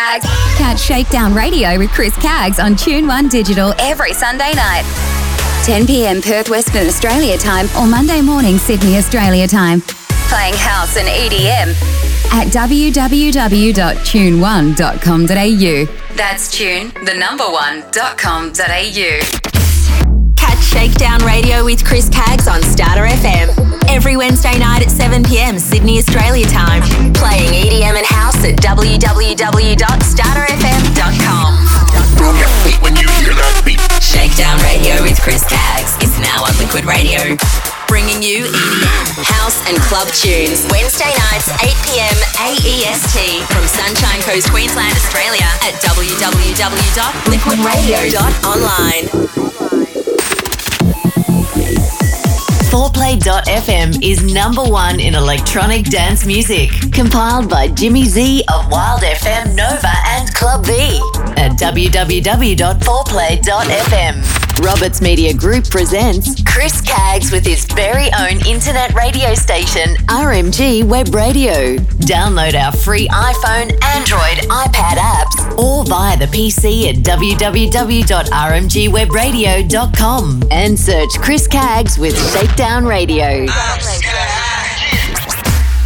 Catch Shakedown Radio with Chris Caggs on Tune One Digital every Sunday night. 10 p.m. Perth Western Australia time or Monday morning Sydney Australia time. Playing house and EDM at www.tune1.com.au. That's tune, the number one.com.au. Catch Shakedown Radio with Chris Caggs on Starter FM. Every Wednesday night at 7 pm Sydney, Australia time. Playing EDM and house at www.starterfm.com. When you hear that beat. Shakedown Radio with Chris Caggs is now on Liquid Radio. Bringing you EDM, house and club tunes. Wednesday nights, 8 pm AEST from Sunshine Coast, Queensland, Australia at www.liquidradio.online. 4play.fm is number one in electronic dance music. Compiled by Jimmy Z of Wild FM Nova and Club V at www.4play.fm. Roberts Media Group presents Chris Caggs with his very own internet radio station, RMG Web Radio. Download our free iPhone, Android, iPad apps, or via the PC at www.rmgwebradio.com and search Chris Caggs with Shakedown Radio.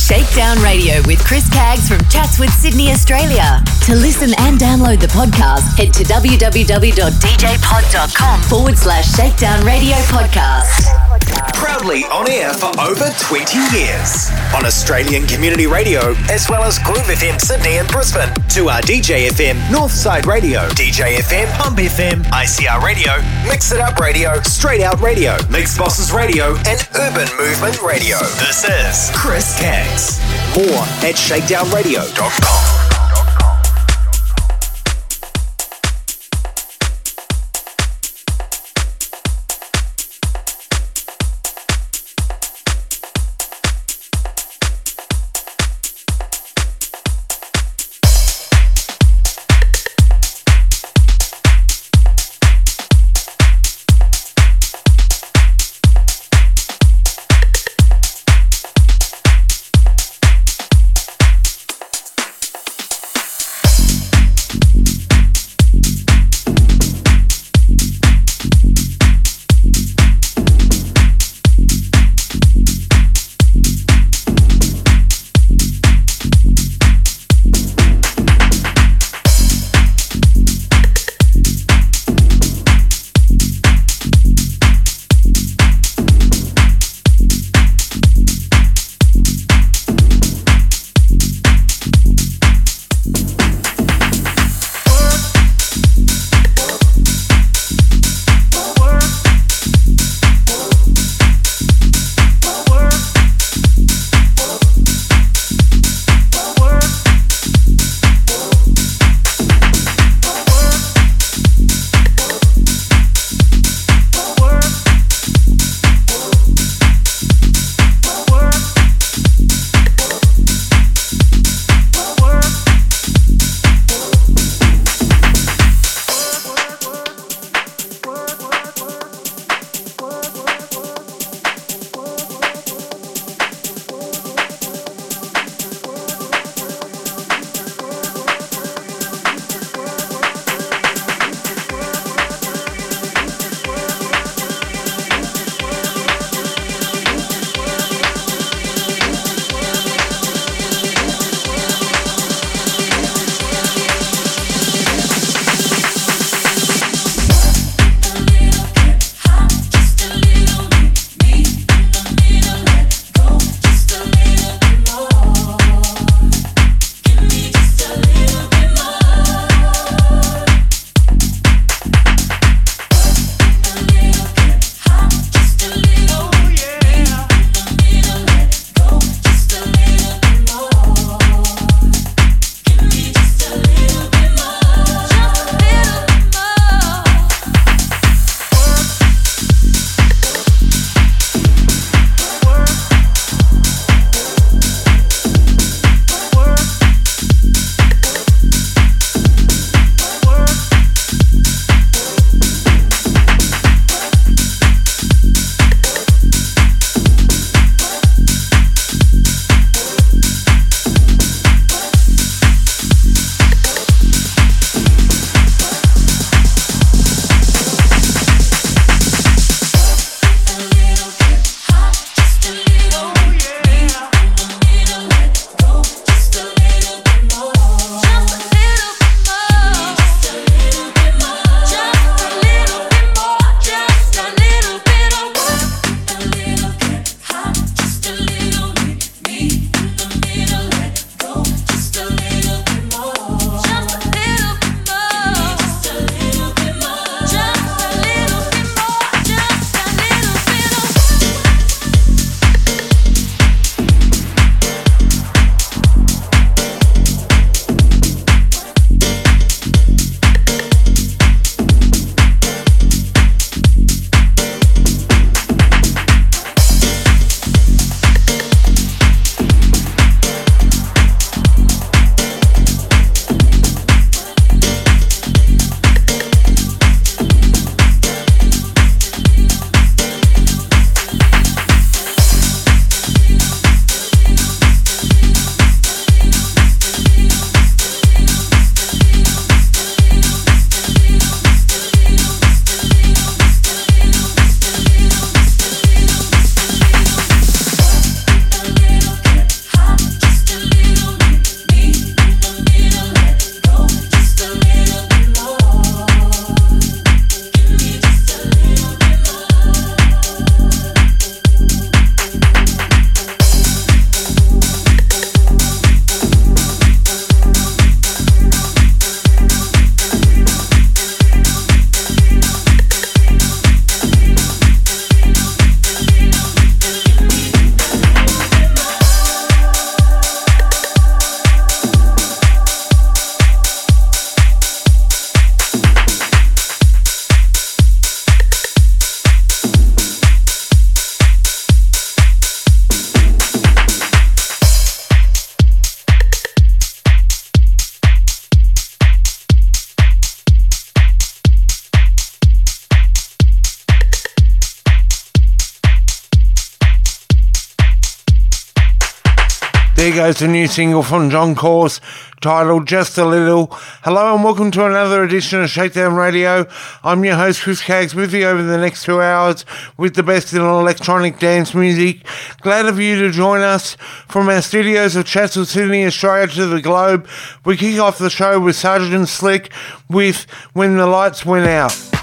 Shakedown Radio with Chris Caggs from Chatswood, Sydney, Australia. To listen and download the podcast, head to www.djpod.com forward slash Shakedown Radio Podcast. Proudly on air for over 20 years. On Australian Community Radio, as well as Groove FM Sydney and Brisbane. To our DJ FM Northside Radio, DJ FM Pump FM, ICR Radio, Mix It Up Radio, STR8OUT Radio, Mixxbosses Radio, and Urban Movement Radio. This is Chris Caggs. More at shakedownradio.com. Goes the new single from John Course titled Just a Little. Hello and welcome to another edition of Shakedown Radio. I'm your host Chris Caggs with you over the next two hours with the best in electronic dance music. Glad of you to join us from our studios of Chatswood, Sydney, Australia to the globe. We kick off the show with Sergeant Slick with When the Lights Went Out.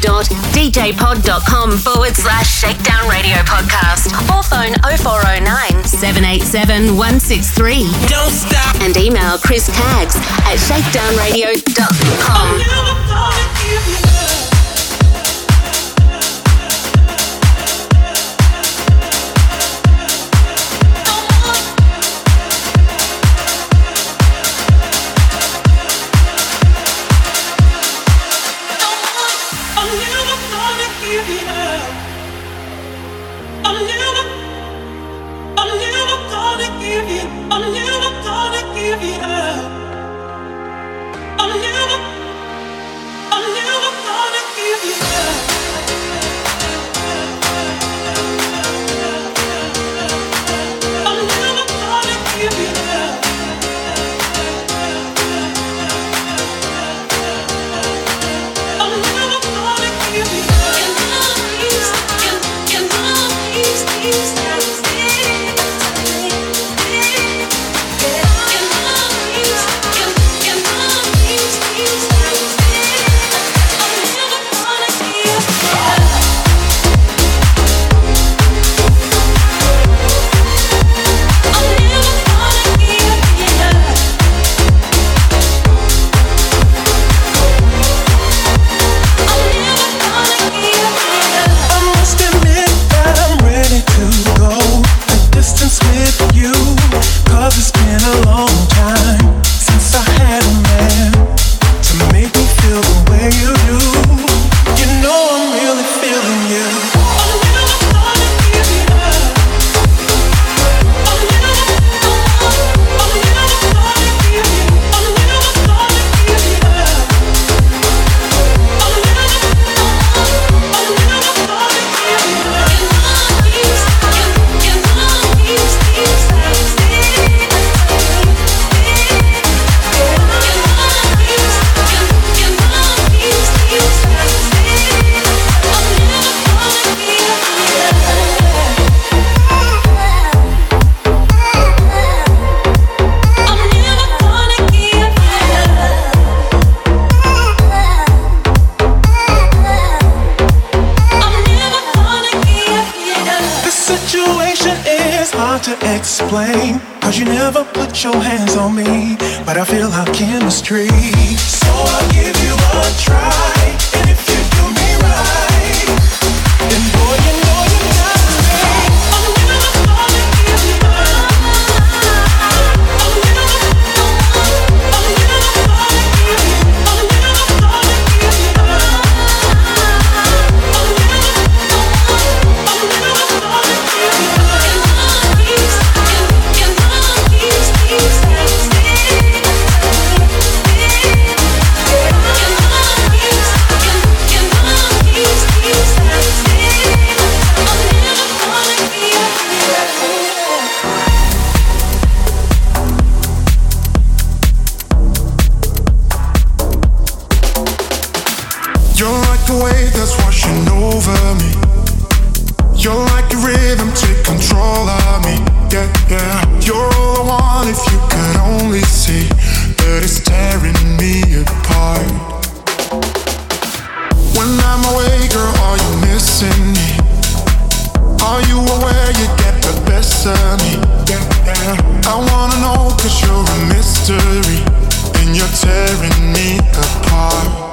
www.djpod.com forward slash Shakedown Radio podcast or phone 0409 787 163. Don't stop. And email Chris Caggs at shakedownradio.com. over me. You're like a rhythm, take control of me. Yeah, yeah. You're all I want if you could only see but it's tearing me apart. When I'm away, girl, are you missing me? Are you aware you get the best of me? Yeah, yeah. I wanna know, cause you're a mystery, and you're tearing me apart.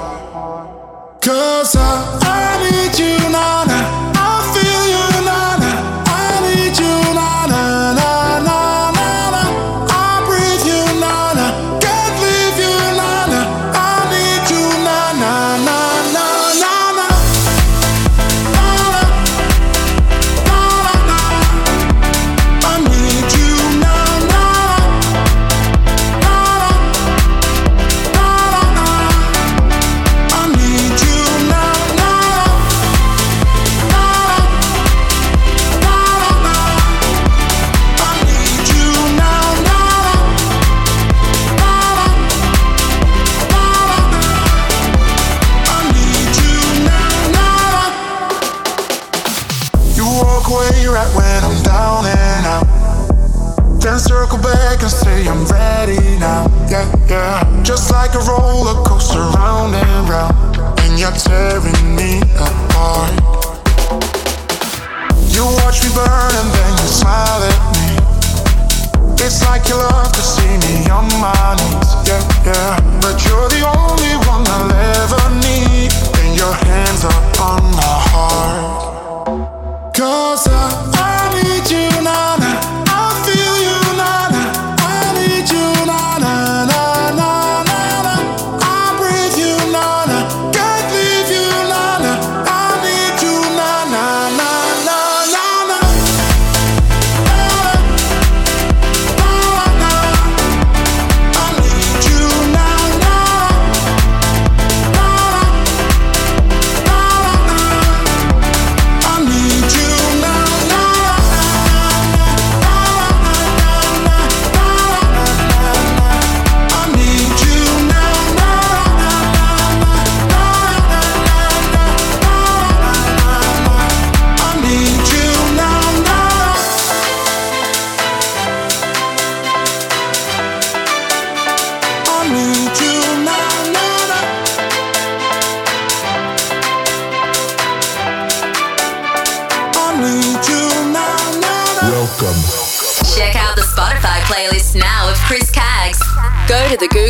Cause I, I need you now. now. Just like a roller coaster, round and round, and you're tearing me apart. You watch me burn and then you smile at me. It's like you love to see me on my knees. Yeah, yeah. But you're the only one I'll ever need, and your hands are on my heart. Cause I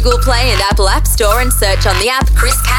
Google Play and Apple App Store and search on the app Chris Caggs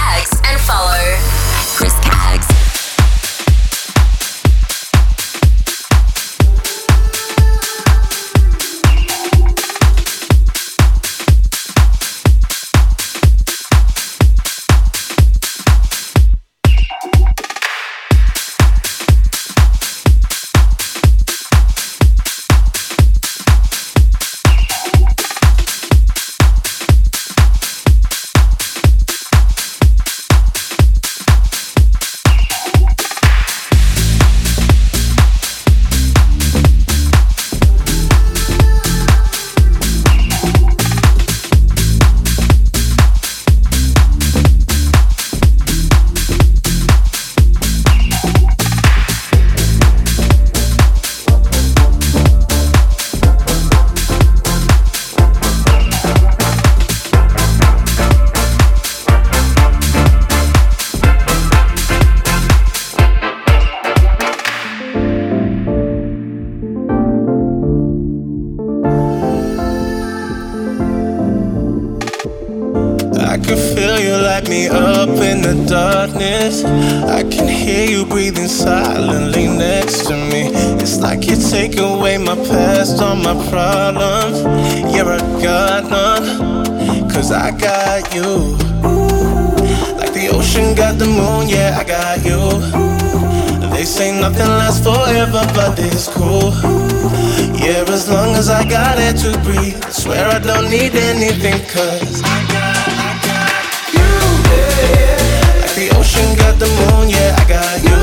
got me, I swear I don't need anything, cause I got I got you. yeah. Like the ocean got the moon, yeah, I got you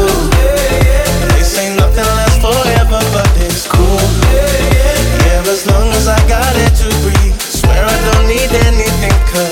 They say nothing last forever, but it's cool. Yeah, yeah. Like the ocean got the moon, yeah, I got you. If you got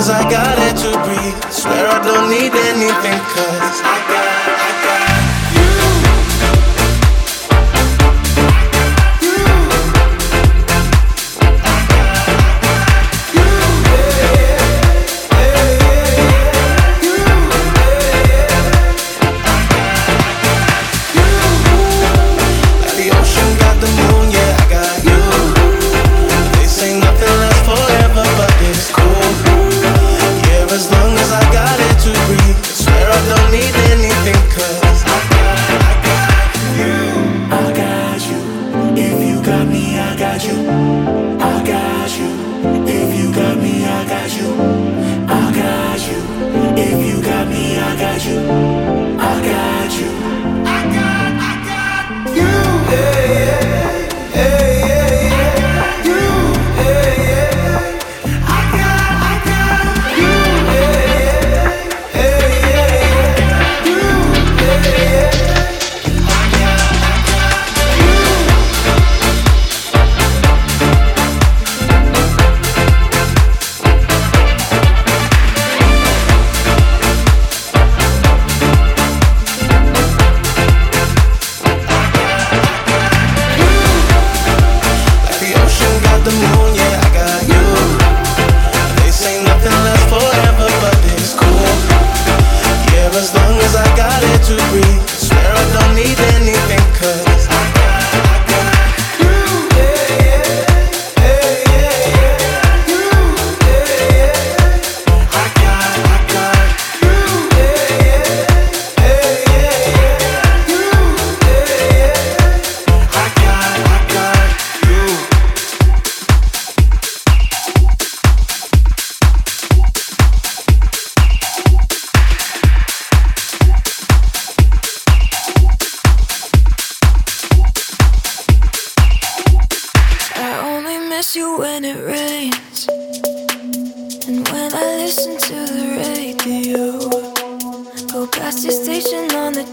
Cause I got it to breathe. Swear I don't need anything, cause I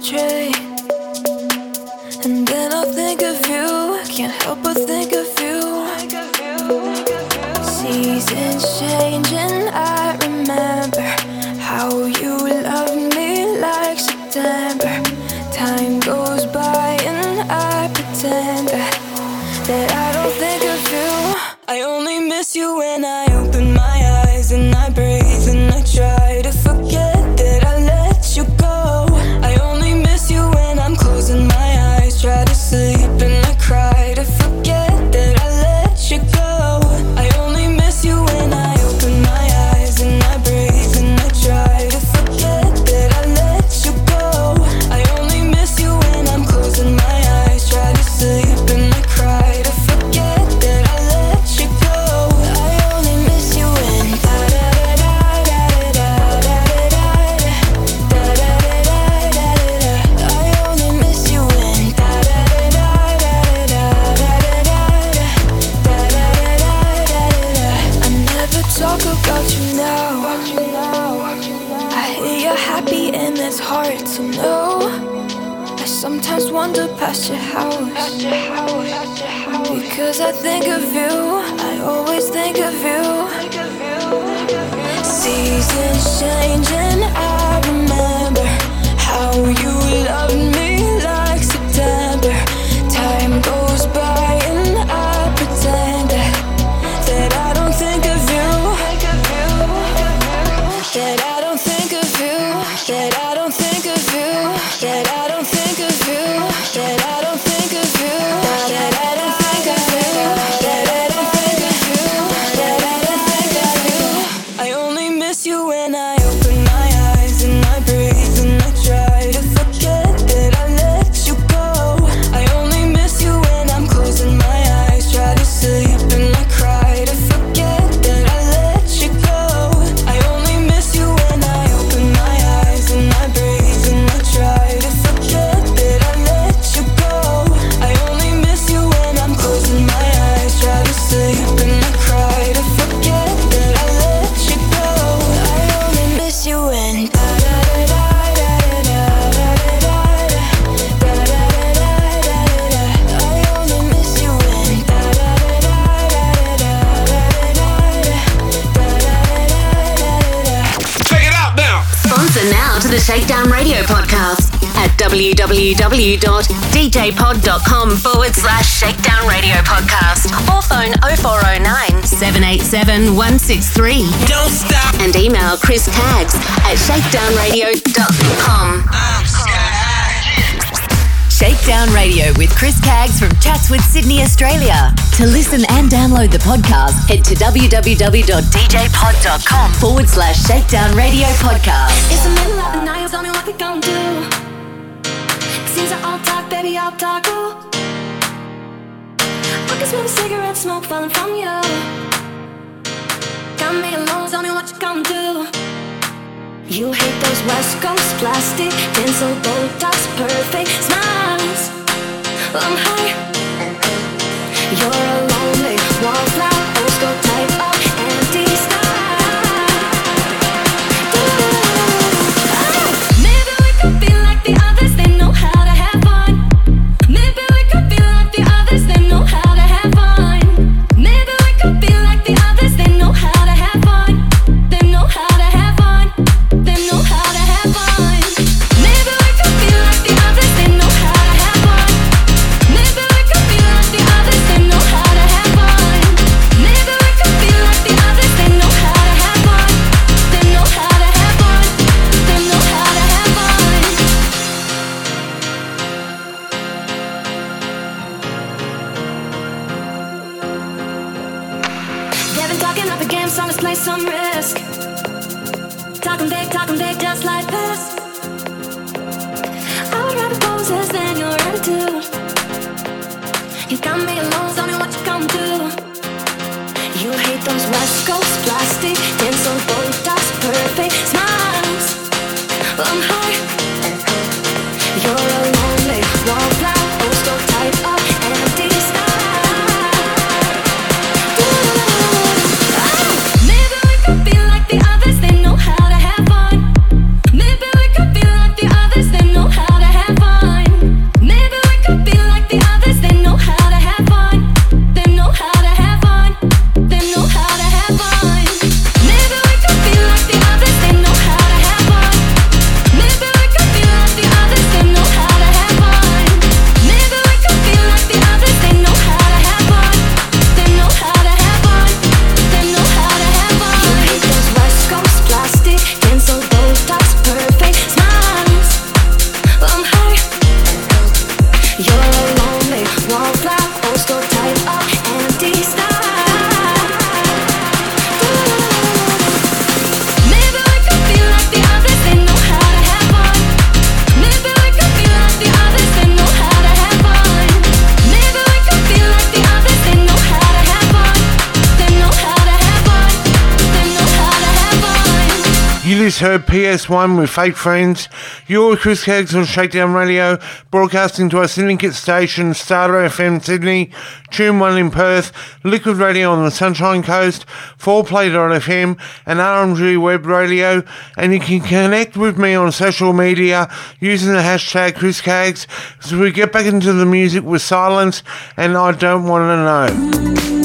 tray. And then I think of you, I can't help but think of you. Seasons change. www.djpod.com forward slash shakedown radio podcast or phone 0409 787 163. Don't stop. And email Chris Caggs at shakedownradio.com. Shakedown Radio with Chris Caggs from Chatswood, Sydney, Australia. To listen and download the podcast, head to www.djpod.com forward slash Shakedown Radio podcast. It's the middle of the night, tell me what we gonna do. Baby, I'll talk. Oh. I can smell the cigarette smoke falling from you. Got me alone, tell me what you gonna do. You hate those West Coast plastic, pencil, Botox, perfect smiles. I'm high. You're a One with Fake Friends. You're with Chris Caggs on Shakedown Radio, broadcasting to our syndicate station, Starter FM Sydney, Tune 1 in Perth, Liquid Radio on the Sunshine Coast, 4play.fm, and RMG Web Radio. And you can connect with me on social media using the hashtag Chris Caggs as we get back into the music with silence and I don't want to know.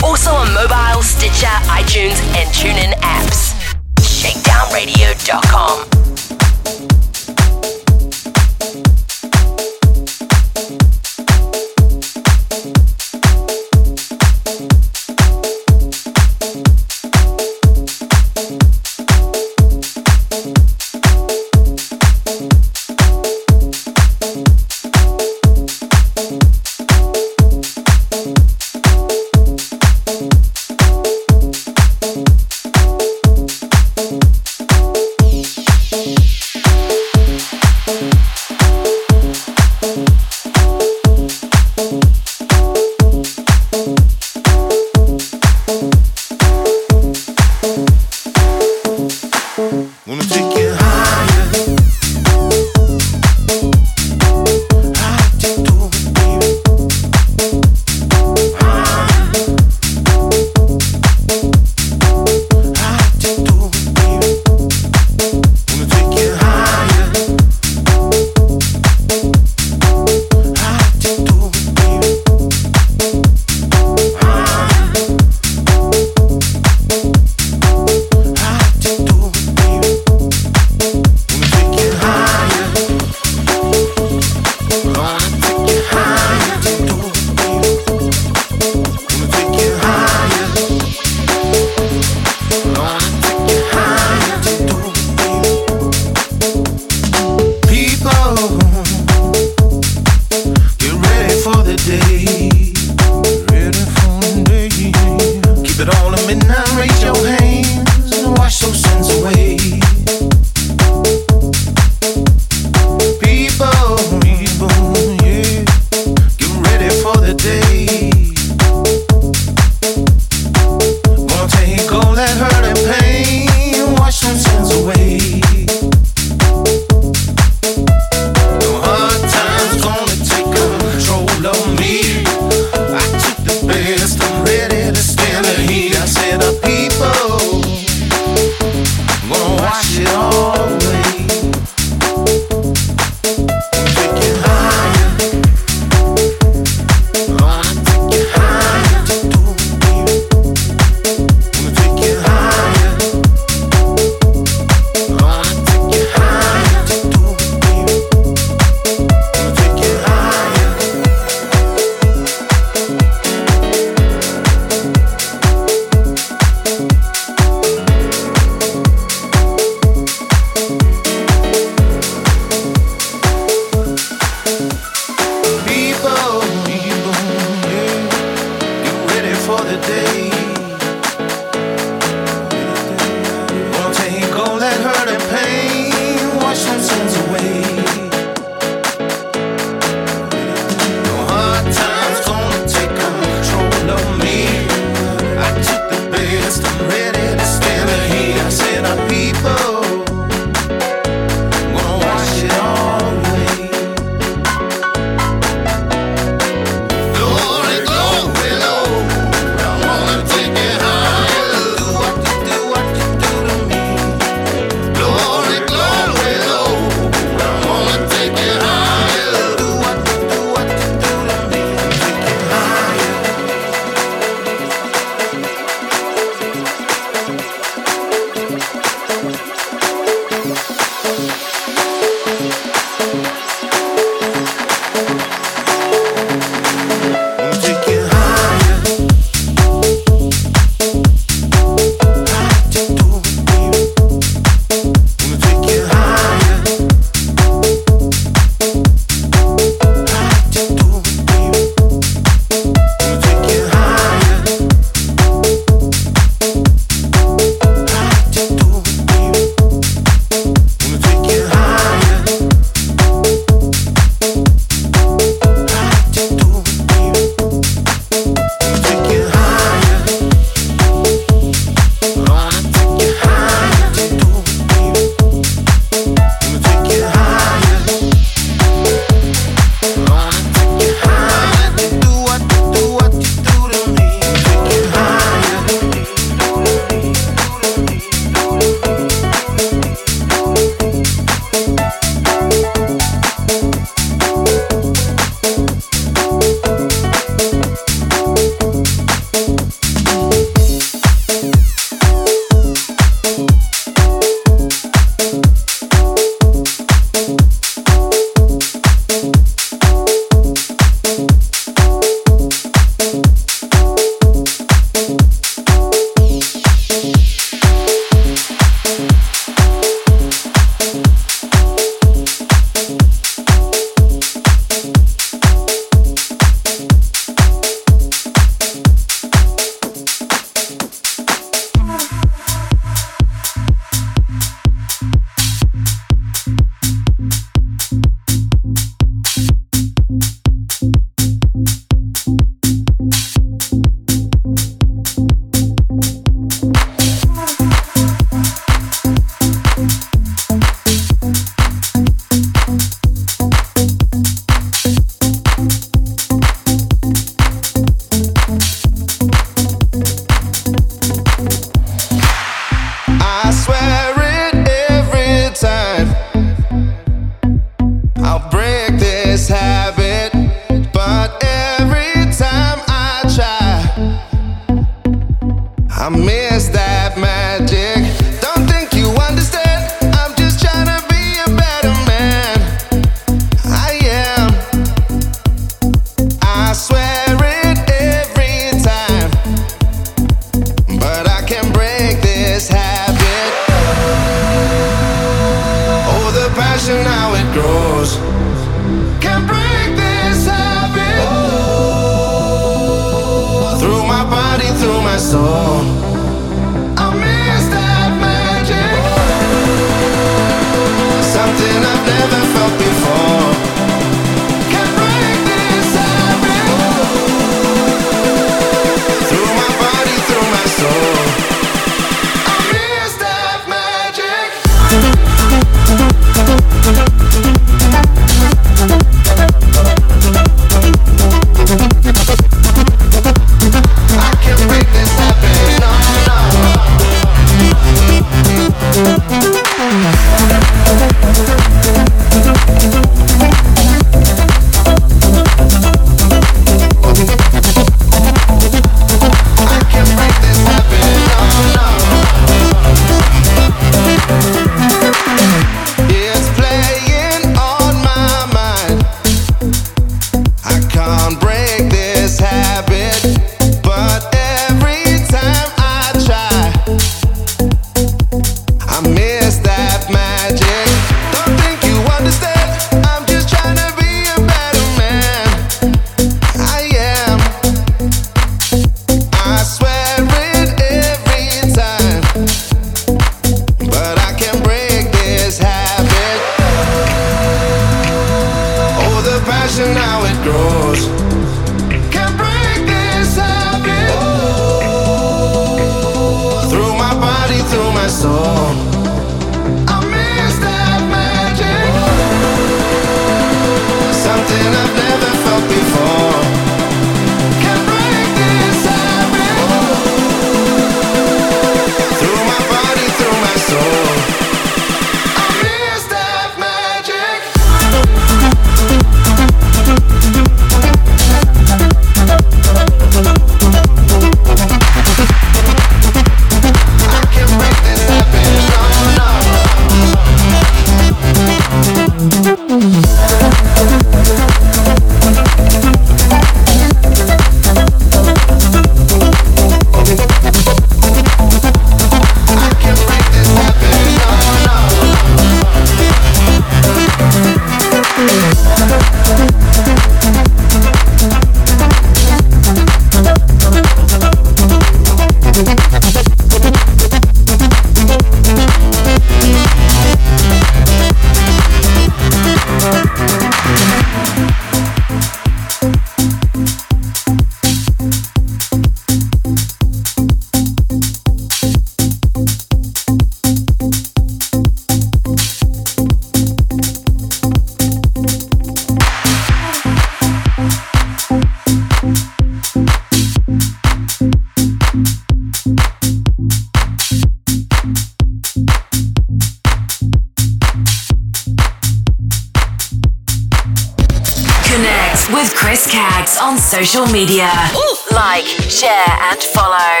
media. Ooh. Like, share, and follow.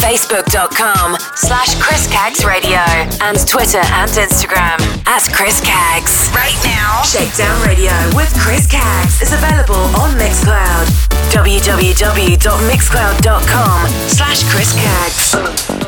Facebook.com slash Chris Caggs Radio and Twitter and Instagram at Chris Caggs. Right now, Shakedown Radio with Chris Caggs is available on Mixcloud. www.mixcloud.com slash Chris Caggs.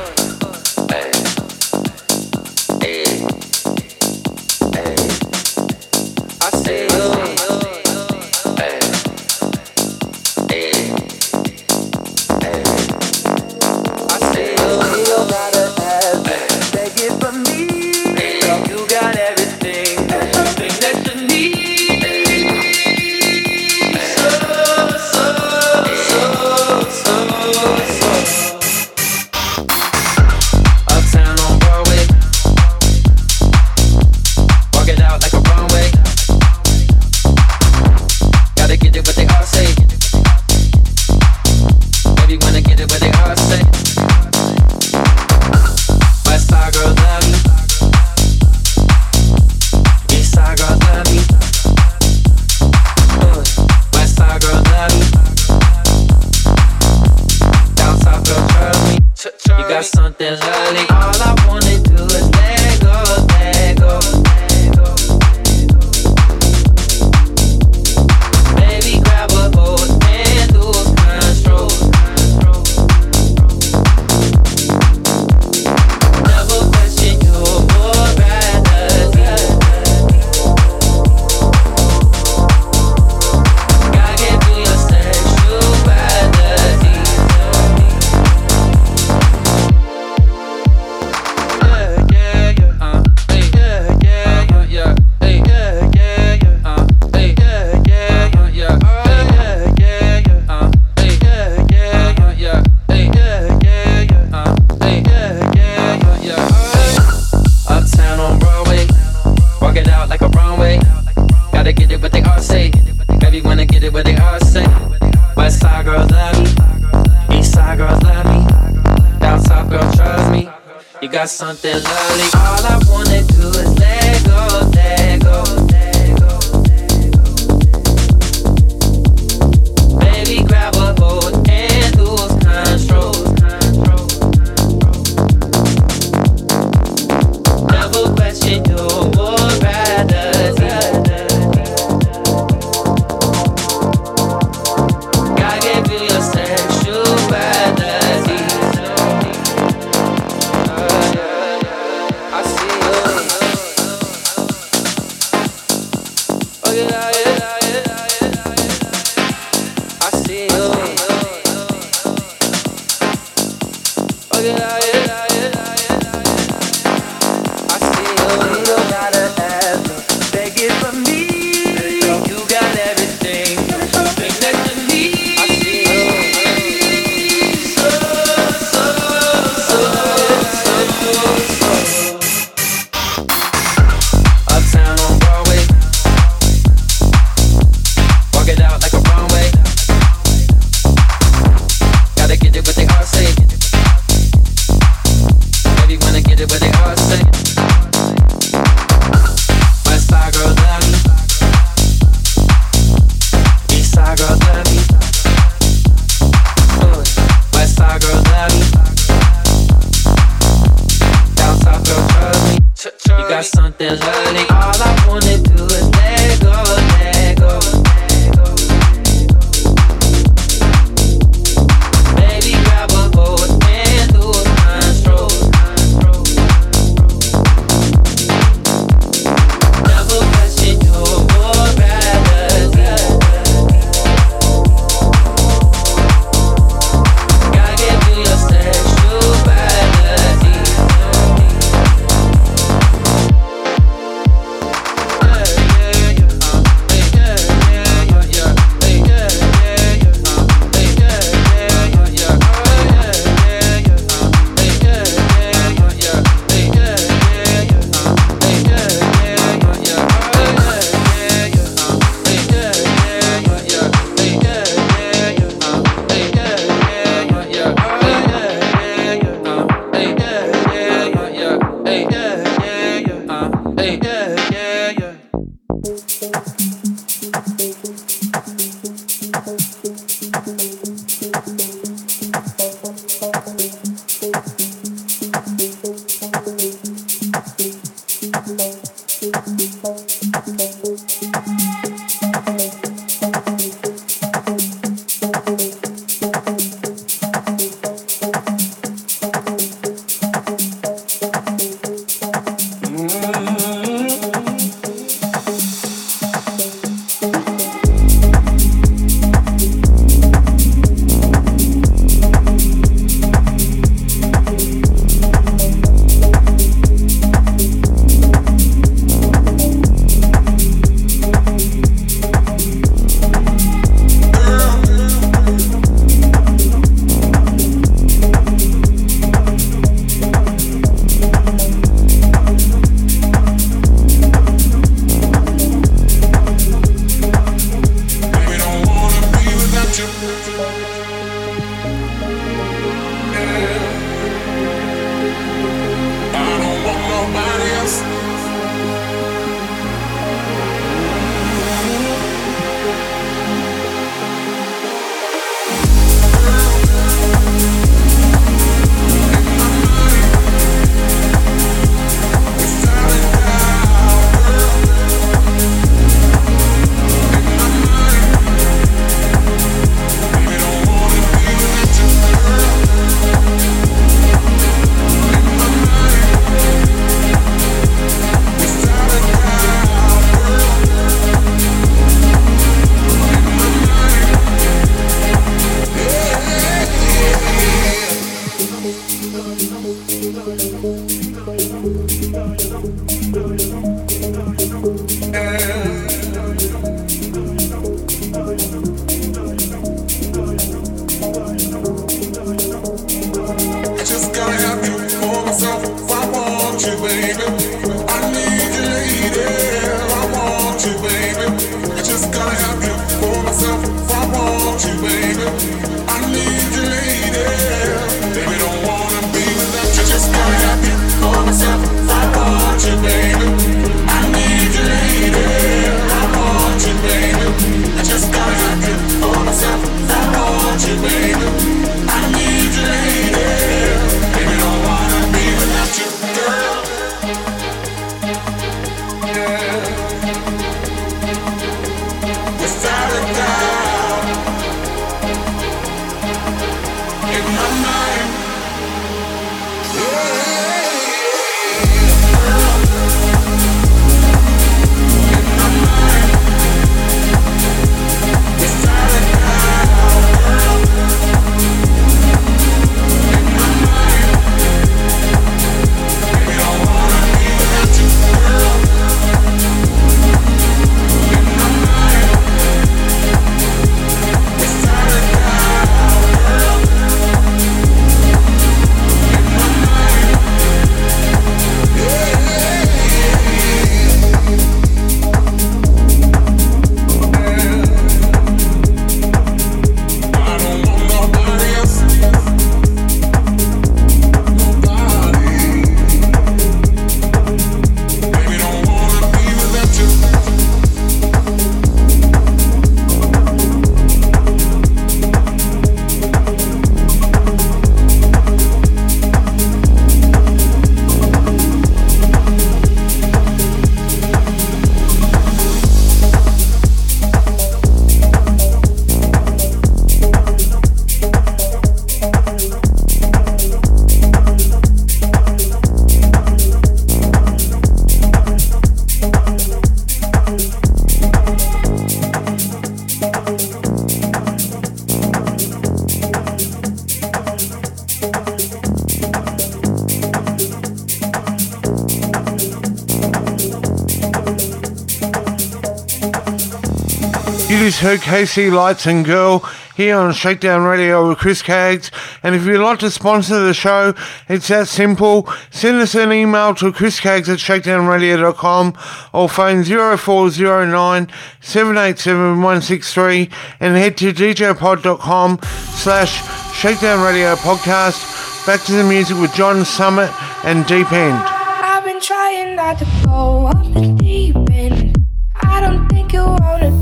Heard KC Lights and Girl here on Shakedown Radio with Chris Caggs. And if you'd like to sponsor the show, it's that simple. Send us an email to chriscaggs at shakedownradio.com or phone 0409 787 163 and head to djpod.com slash Shakedown Radio Podcast. Back to the music with John Summit and Deep End. I've been trying not to go off the deep end. I don't think you wanna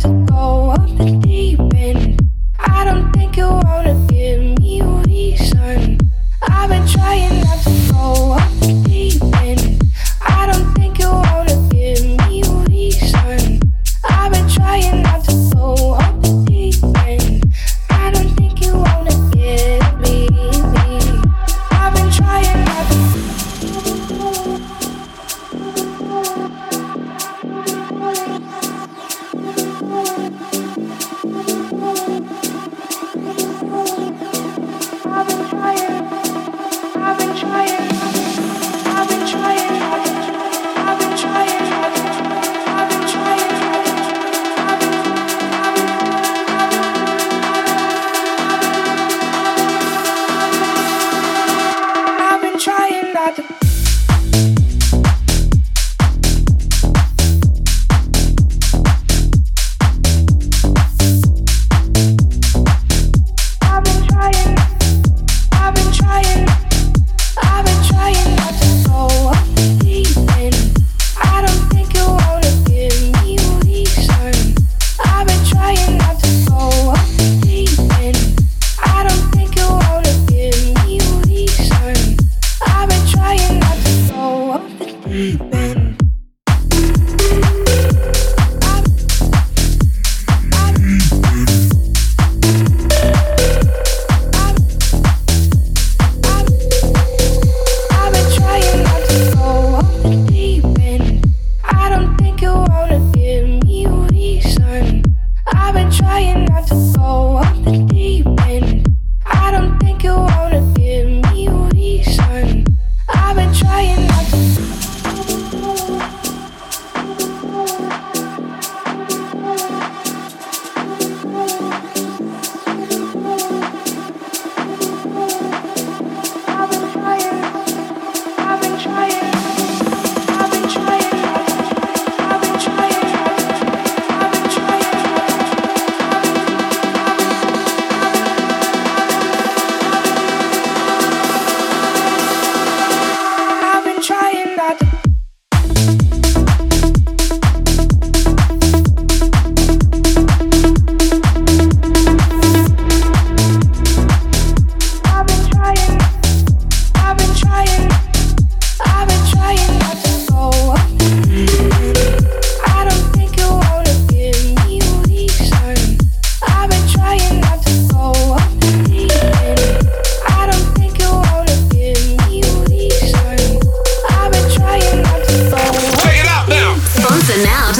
to go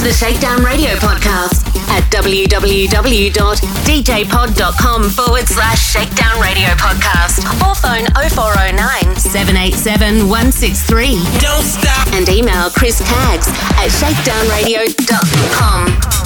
the Shakedown Radio podcast at www.djpod.com forward slash Shakedown Radio podcast or phone 0409 787 163. Don't stop. And email Chris Caggs at shakedownradio.com.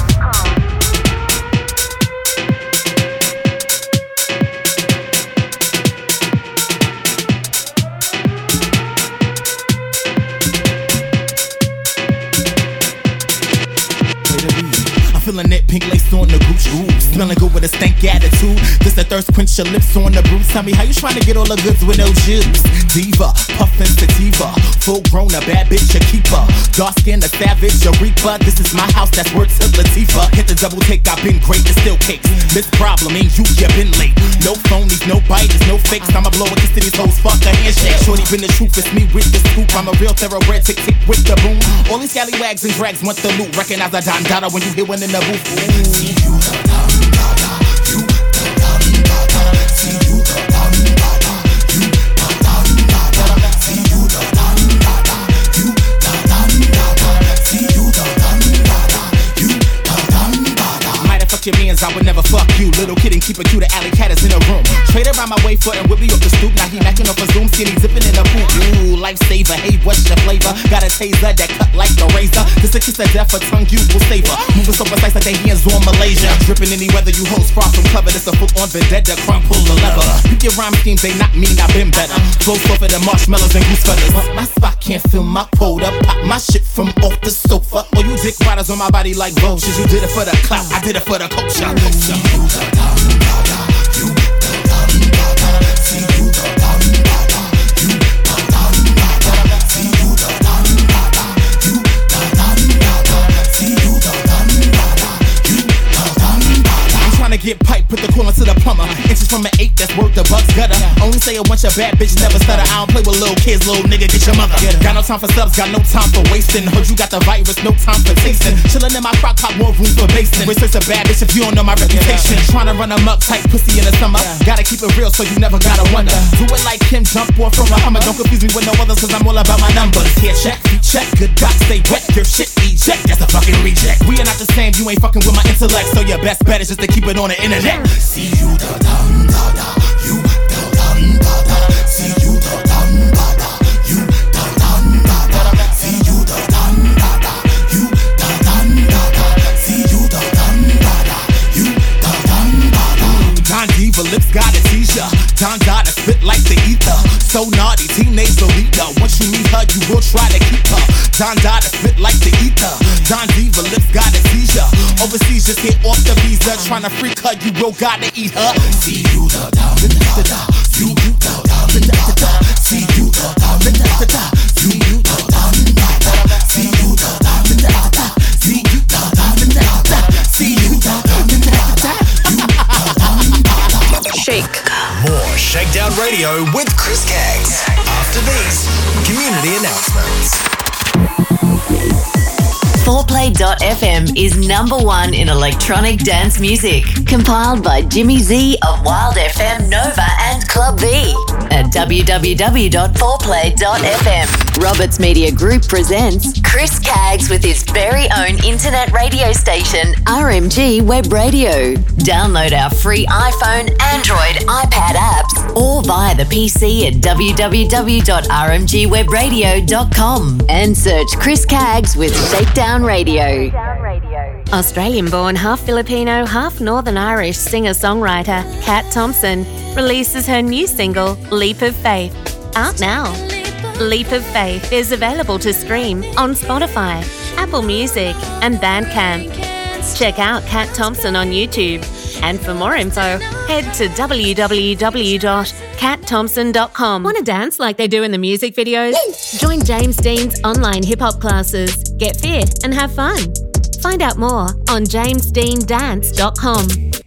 Smelling good with a stank attitude. This a thirst quench your lips on the bruise. Tell me how you trying to get all the goods with no juice. Diva, puffin' sativa. Full grown, a bad bitch, a keeper. Dark skin, a savage, a reaper. This is my house, that's word to Latifah. Hit the double take, I've been great, it's still cakes. This problem ain't you, you been late. No phonies, no biters, no fakes. I'ma blow kiss to these hoes, fuck a handshake. Shorty been the truth, it's me with the scoop. I'm a real thoroughbred, tick tick with the boom. All these scallywags and drags want the loot. Recognize a Don Dada when you hear one in the booth. See you the cause I would never fuck you. Little kid and keep it cute, alley cat is in the room. Trade around my way foot and whip me off the stoop. Now he macking off a zoom, skinny zipping in the pool. Ooh, lifesaver. Hey, what's your flavor? Got a taser that cut like a razor. This a kiss of death, a tongue you will savor. Moving so precise like they hands on Malaysia. Dripping any weather you host far from cover. This a full on vendetta, crumb pull the lever. Pick your rhyme schemes, they not mean I've been better. Flow softer the marshmallows and goose feathers. My spot can't fill my quota. Pop my shit from off the sofa. All you dick riders on my body like vultures. You did it for the clout, I did it for the culture. I'm get pipe, put the coolant to the plumber. Inches from an eight, that's worth the bucks gutter. Only say it once your bad bitch never stutter. I don't play with little kids, little nigga, get your mother. Got no time for subs, got no time for wasting. Heard you got the virus, no time for tasting. Chillin' in my crock pot, more room for basting. Research a bad bitch if you don't know my reputation. Tryna run them up tight, pussy in the summer. Gotta keep it real, so you never gotta wonder. Do it like Kim, jump off from a Hummer. Don't confuse me with no others, cause I'm all about my numbers. Here, check, check, good doc, stay wet. Your shit eject, that's a fucking reject. We are not the same, you ain't fucking with my intellect, so your best bet is just to keep it on the internet. See you da dum da da, you da dum da da. See you lips got a seizure. Don Dada spit like the ether. So naughty, teenage Lolita. Once you meet her, you will try to keep her. Don Dada spit like the ether. Don Diva lips got a seizure. Overseas, just get off the visa. Tryna freak her, you will gotta eat her. See you the da da da da. See you da da da da da. See you da da da da da. Shakedown Radio with Chris Caggs. After these community announcements. 4play.fm is number one in electronic dance music. Compiled by Jimmy Z of Wild FM Nova and Club V at www.4play.fm. Roberts Media Group presents Chris Caggs with his very own internet radio station, RMG Web Radio. Download our free iPhone, Android, iPad apps, or via the PC at www.rmgwebradio.com and search Chris Caggs with Shakedown Radio. Australian born, half Filipino, half Northern Irish singer songwriter Kat Thompson releases her new single, Leap of Faith, out now. Leap of Faith is available to stream on Spotify, Apple Music, and Bandcamp. Check out Kat Thompson on YouTube. And for more info, head to www.catthompson.com. Want to dance like they do in the music videos? Join James Dean's online hip hop classes, get fit, and have fun. Find out more on jamesdeandance.com.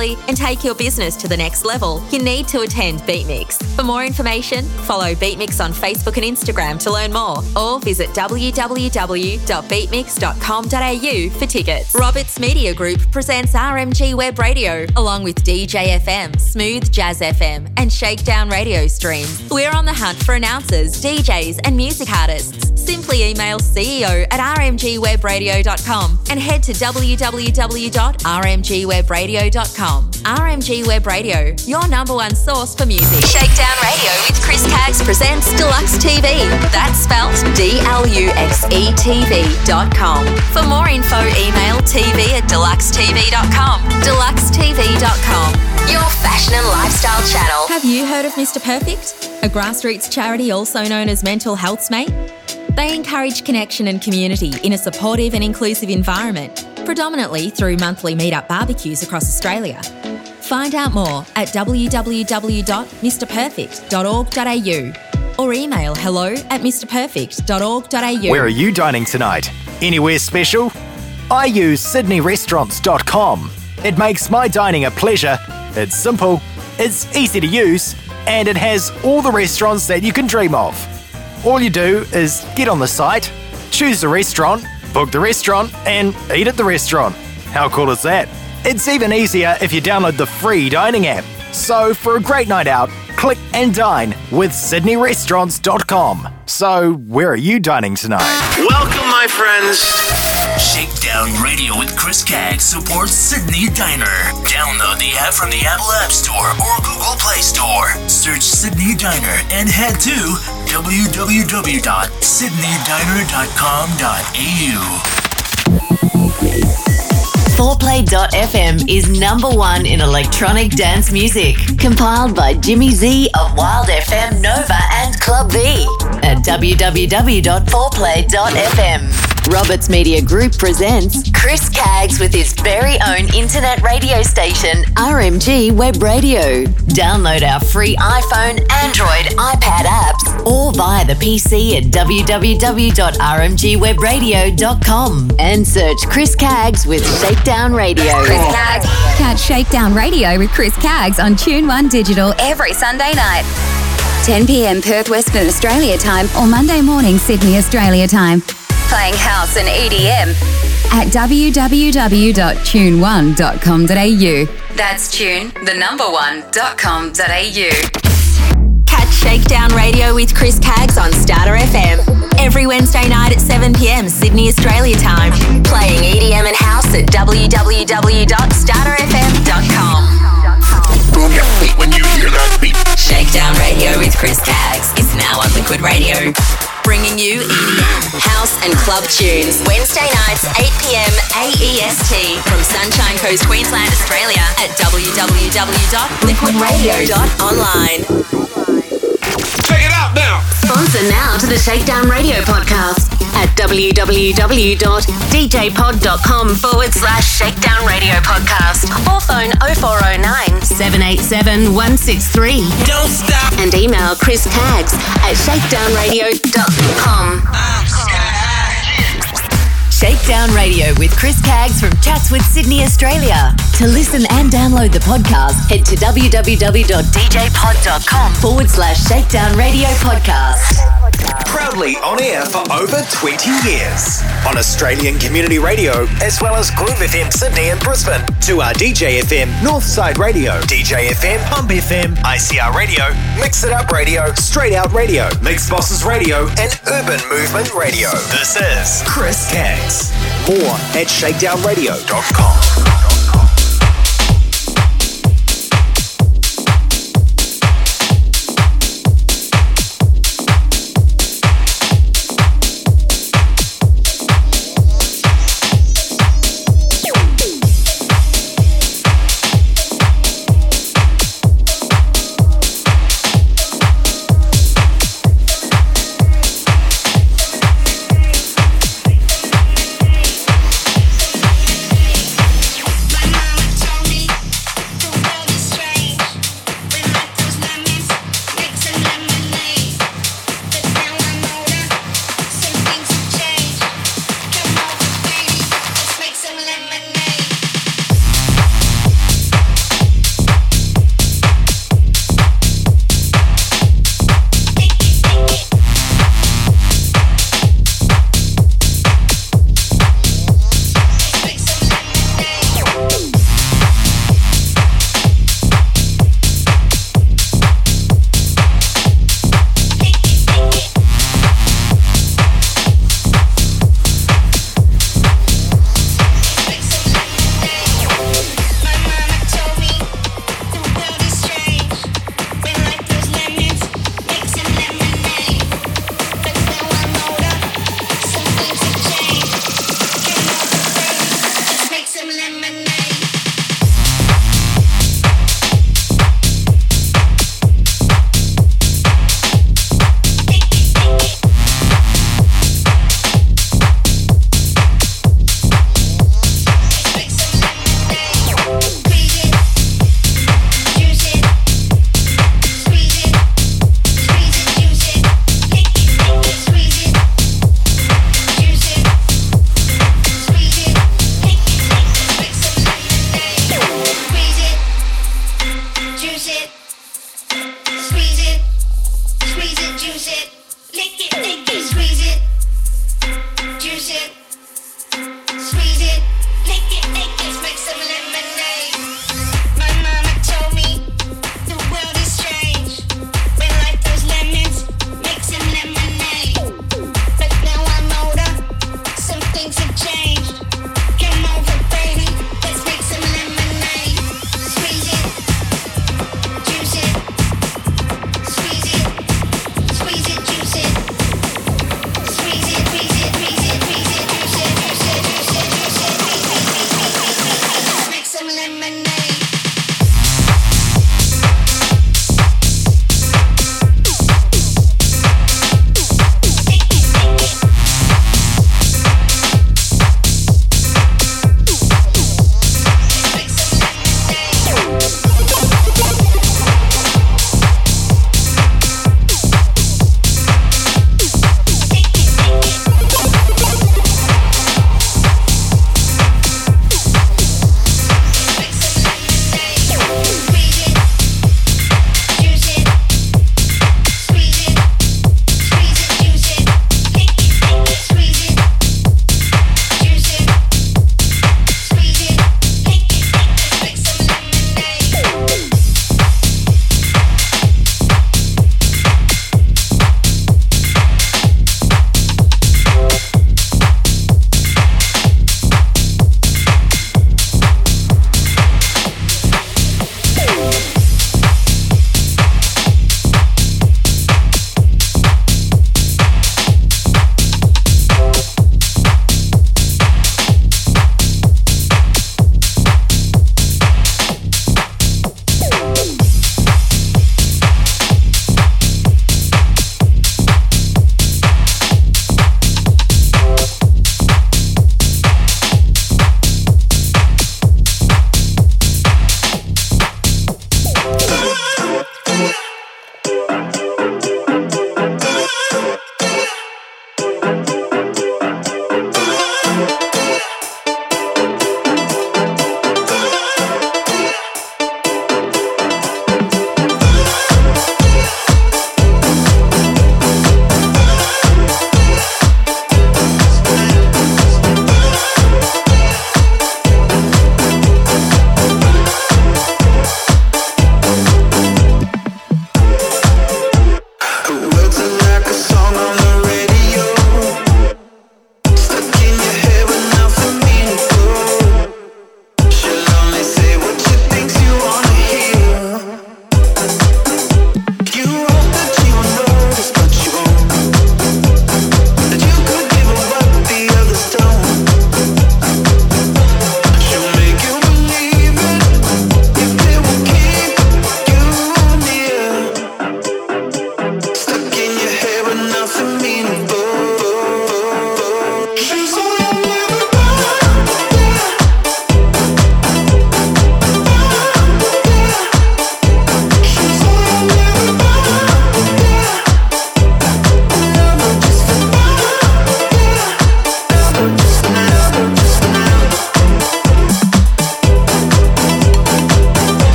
and take your business to the next level, you need to attend BeatMix. For more information, follow BeatMix on Facebook and Instagram to learn more, or visit www.beatmix.com.au for tickets. Roberts Media Group presents RMG Web Radio, along with DJ FM, Smooth Jazz FM, and Shakedown Radio streams. We're on the hunt for announcers, DJs, and music artists. Simply email CEO at rmgwebradio.com and head to www.rmgwebradio.com. RMG Web Radio, your number one source for music. Shakedown Radio with Chris Caggs presents Deluxe TV. That's spelt D L U X E TV.com. For more info, email tv at deluxetv.com. Deluxetv.com, your fashion and lifestyle channel. Have you heard of Mr. Perfect? A grassroots charity also known as Mental Health's Mate? They encourage connection and community in a supportive and inclusive environment, predominantly through monthly meetup barbecues across Australia. Find out more at www.mrperfect.org.au or email hello at mrperfect.org.au. Where are you dining tonight? Anywhere special? I use sydneyrestaurants.com. It makes my dining a pleasure. It's simple, it's easy to use, and it has all the restaurants that you can dream of. All you do is get on the site, choose a restaurant, book the restaurant, and eat at the restaurant. How cool is that? It's even easier if you download the free dining app. So, for a great night out, click and dine with sydneyrestaurants.com. So, where are you dining tonight? Welcome, my friends. Shakedown Radio with Chris Caggs supports Sydney Diner. Download the app from the Apple App Store or Google Play Store. Search Sydney Diner and head to www.sydneydiner.com.au. 4play.fm is number one in electronic dance music. Compiled by Jimmy Z of Wild FM Nova and Club V at www.4play.fm. Roberts Media Group presents Chris Caggs with his very own internet radio station, RMG Web Radio. Download our free iPhone, Android, iPad apps, or via the PC at www.rmgwebradio.com and search Chris Caggs with Shakedown Radio. Chris Caggs. Catch Shakedown Radio with Chris Caggs on Tune One Digital every Sunday night. 10 p.m. Perth Western Australia time or Monday morning Sydney Australia time. Playing house and EDM at www.tune1.com.au. That's tune, the number one.com.au. Catch Shakedown Radio with Chris Caggs on Starter FM. Every Wednesday night at 7 pm Sydney, Australia time. Playing EDM and house You EDM, house and club tunes. Wednesday nights, 8 pm AEST from Sunshine Coast, Queensland, Australia at www.liquidradio.online. Check it out now. Sponsor now to the Shakedown Radio podcast at www.djpod.com forward slash Shakedown Radio podcast or phone 0409 787 163. Don't stop. And email Chris Caggs at shakedownradio.com. Shakedown Radio with Chris Caggs from Chatswood, Sydney, Australia. To listen and download the podcast, head to www.djpod.com forward slash Shakedown Radio podcast. Proudly on air for over 20 years. On Australian Community Radio, as well as Groove FM Sydney and Brisbane. 2RDJ FM Northside Radio, DJ FM Pump FM, ICR Radio, Mix It Up Radio, STR8OUT Radio, Mixxbosses Radio, and Urban Movement Radio. This is Chris Caggs. More at shakedownradio.com.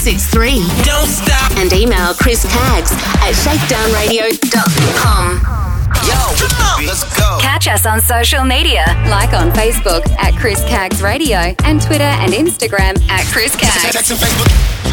787 163. Don't stop. And email Chris Caggs at shakedownradio.com. Yo, on, let's go. Catch us on social media, like on Facebook at Chris Caggs Radio and Twitter and Instagram at Chris Caggs.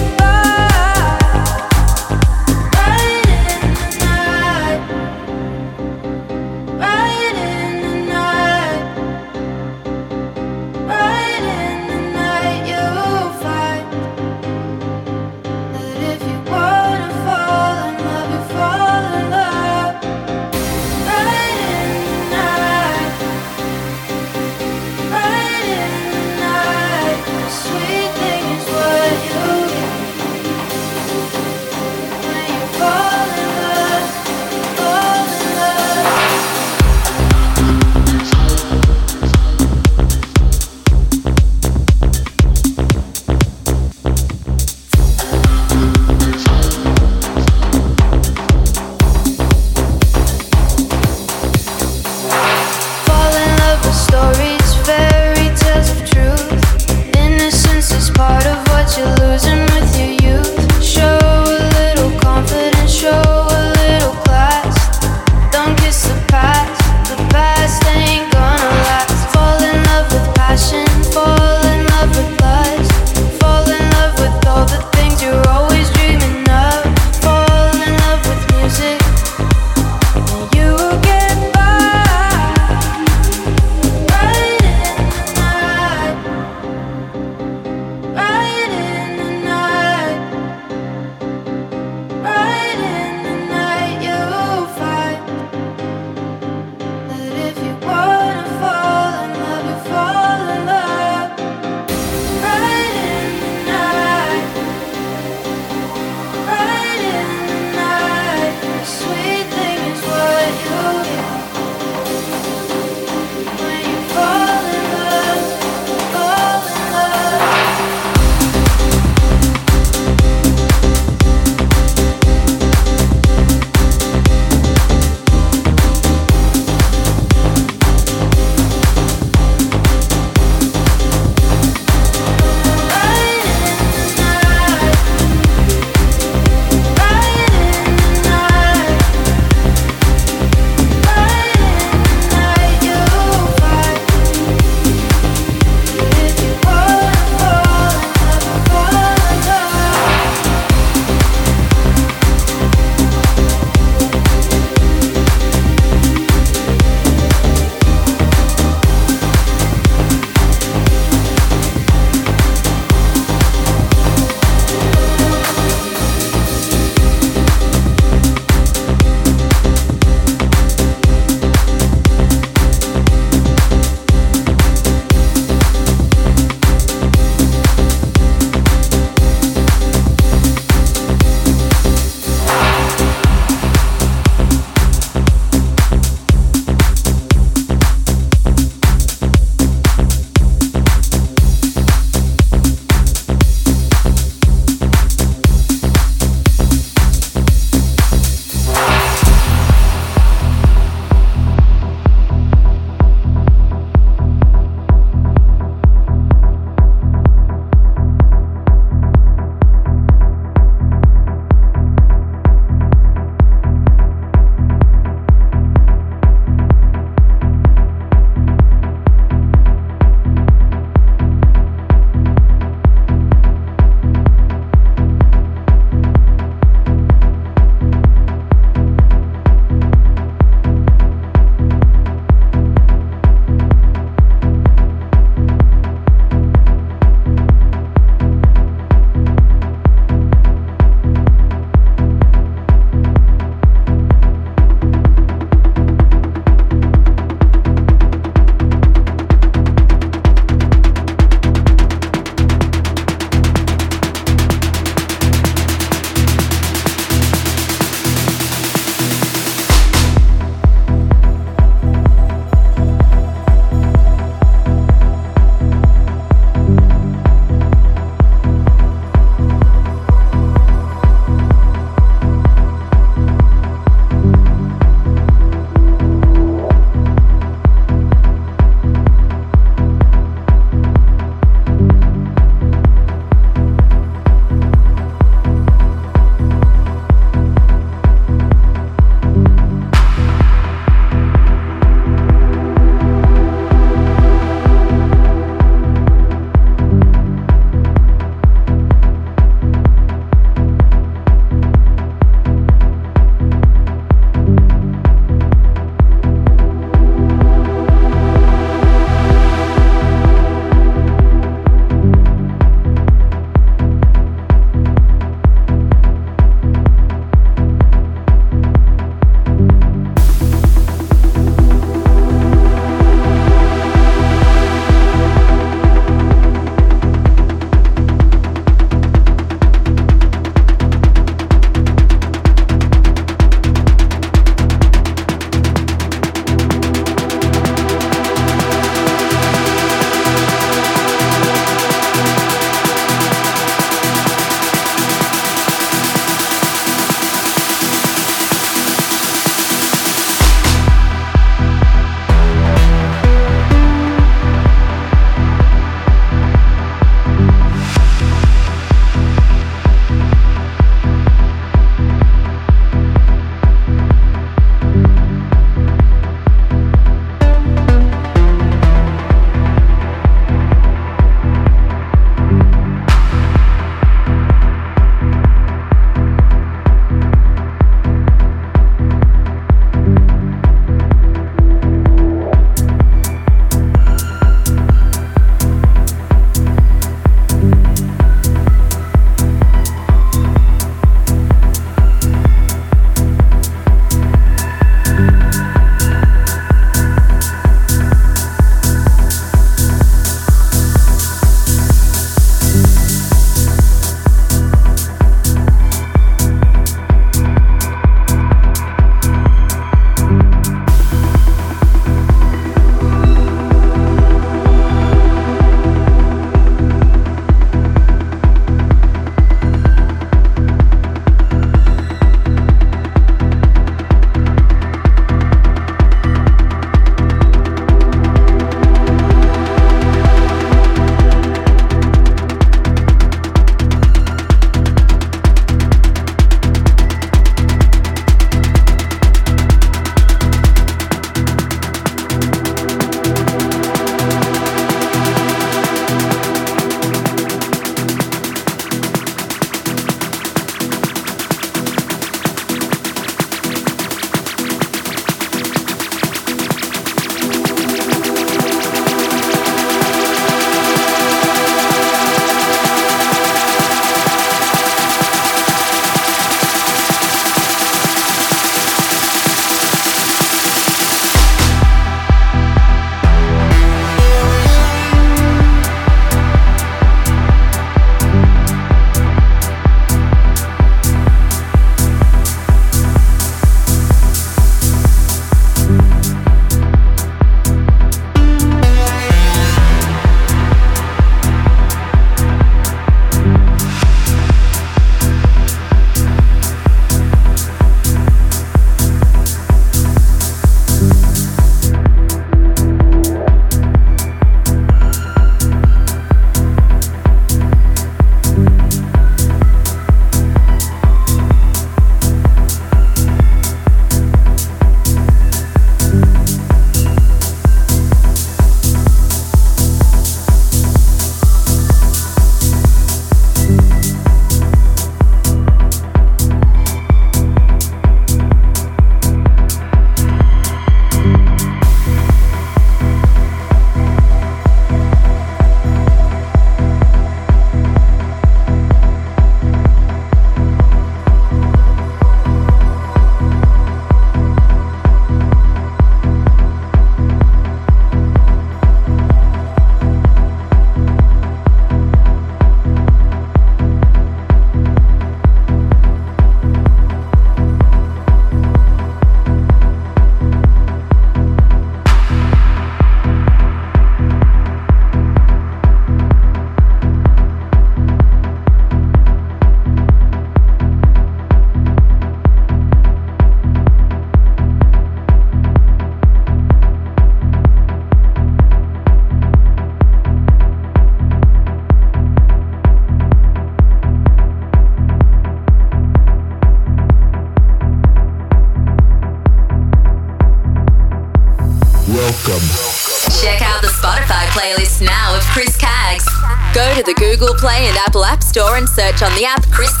Store and search on the app Chris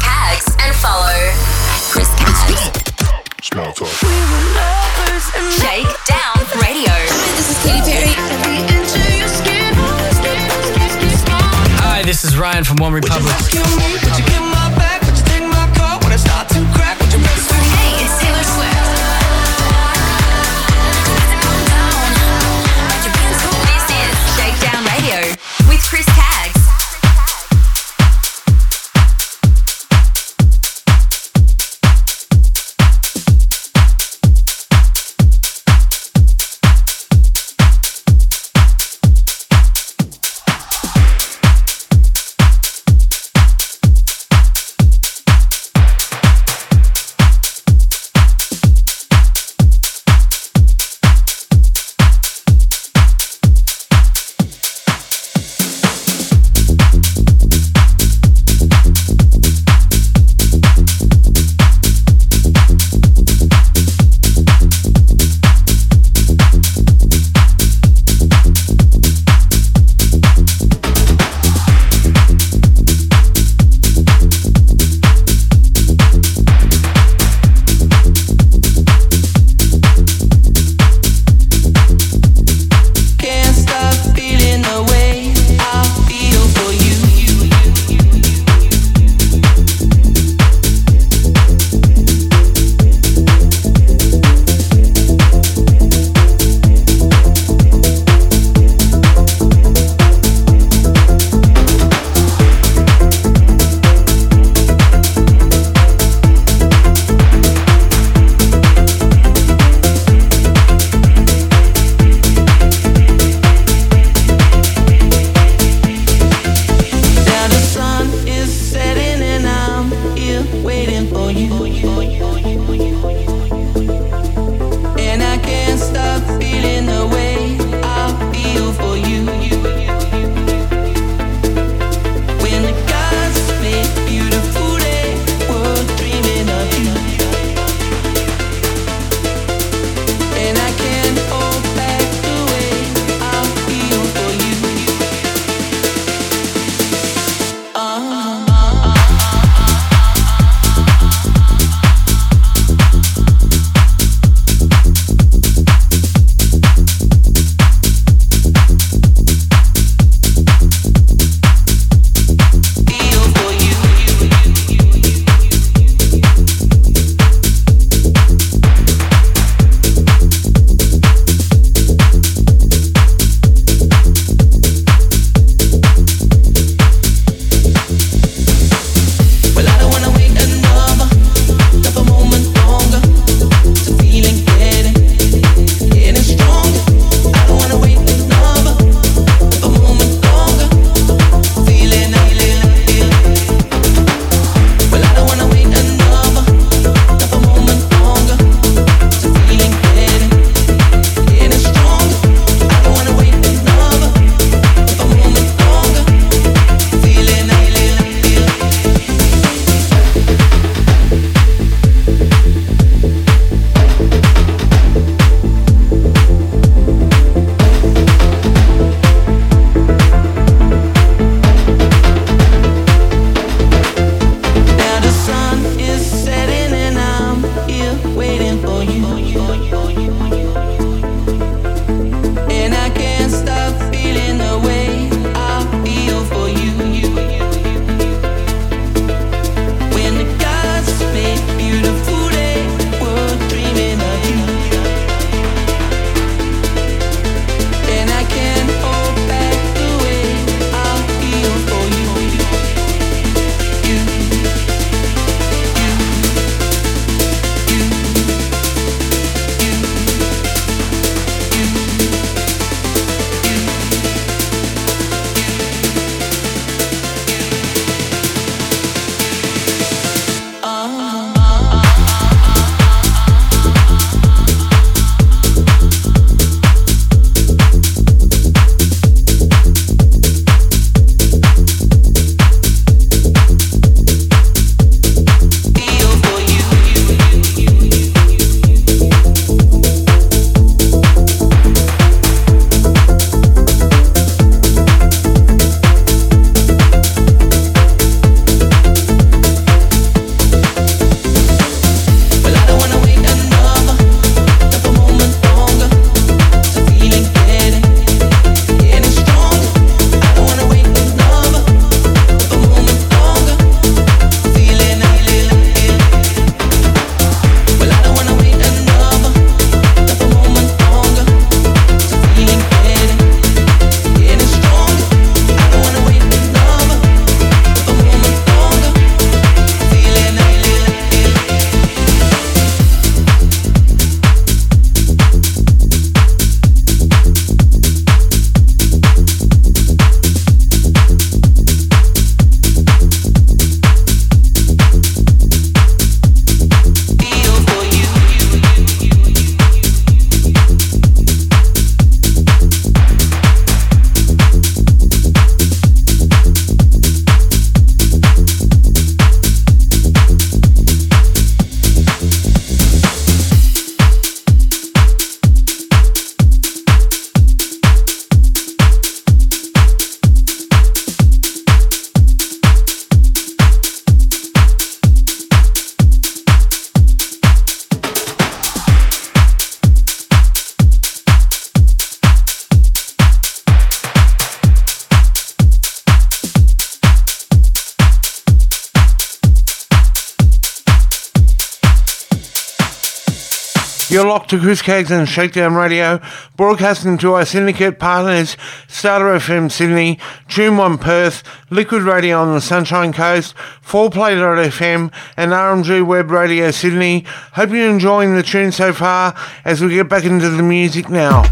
to Chris Caggs and Shakedown Radio, broadcasting to our syndicate partners, Starter FM Sydney, Tune One Perth, Liquid Radio on the Sunshine Coast, 4play.fm, and RMG Web Radio Sydney. Hope you're enjoying the tune so far as we get back into the music now.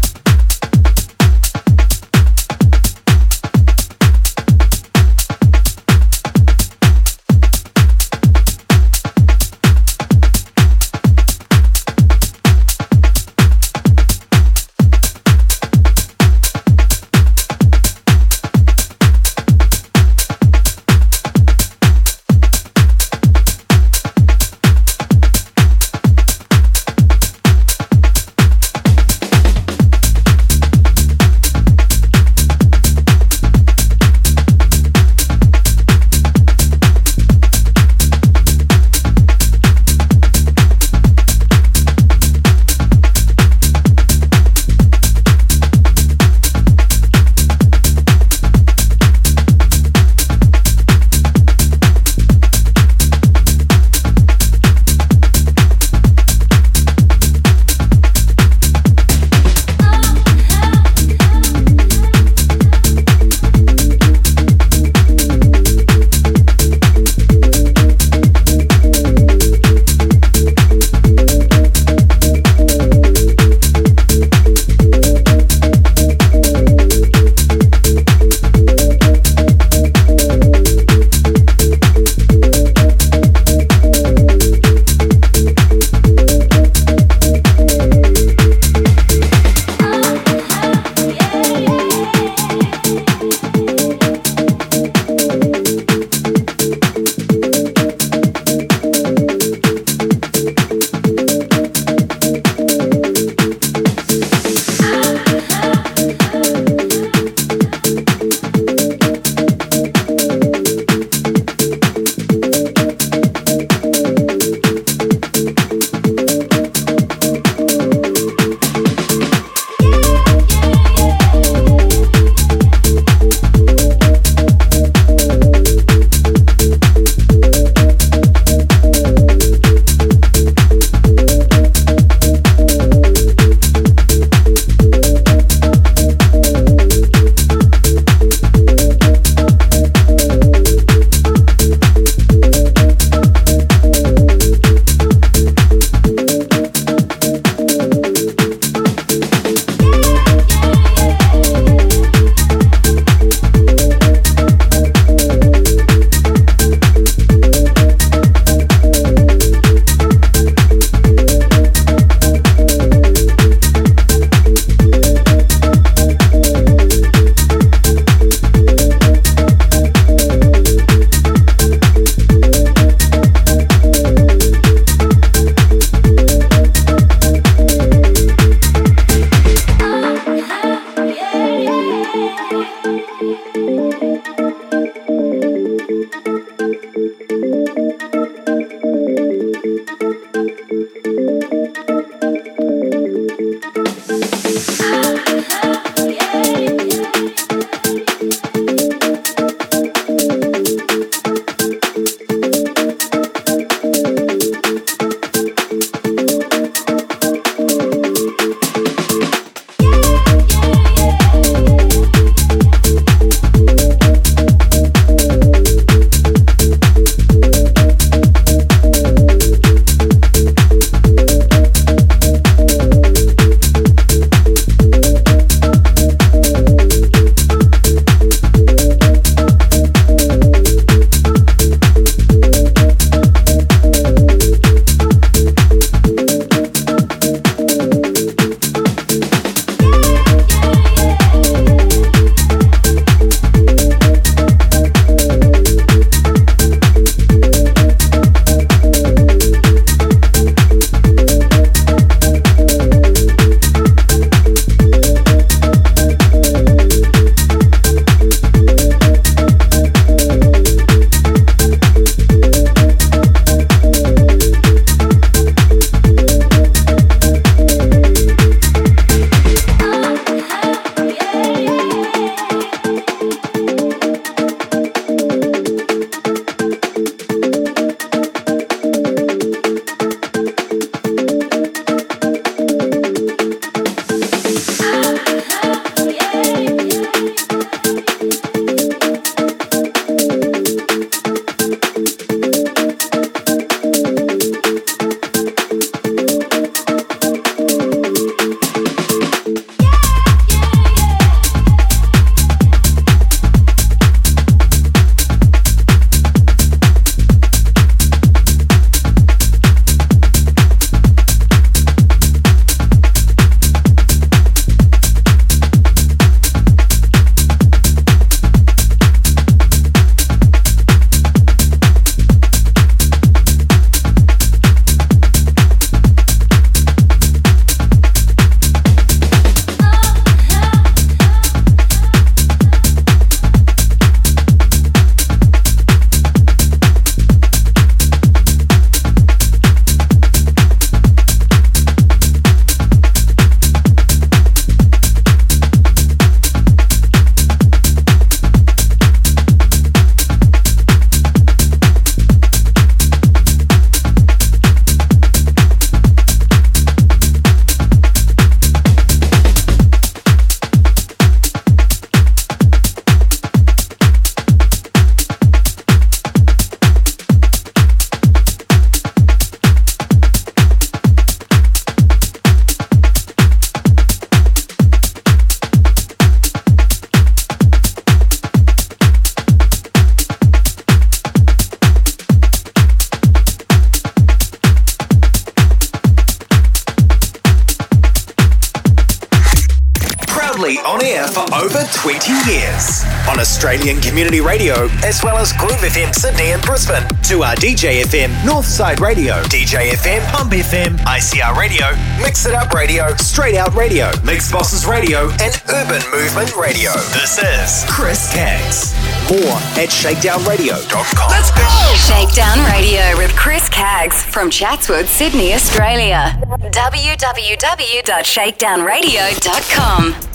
Community Radio, as well as Groove FM Sydney and Brisbane, 2RDJ FM, Northside Radio, DJ FM, Pump FM, ICR Radio, Mix It Up Radio, STR8OUT Radio, Mixxbosses Radio, and Urban Movement Radio. This is Chris Caggs. More at shakedownradio.com. Let's go! Shakedown Radio with Chris Caggs from Chatswood, Sydney, Australia. www.shakedownradio.com.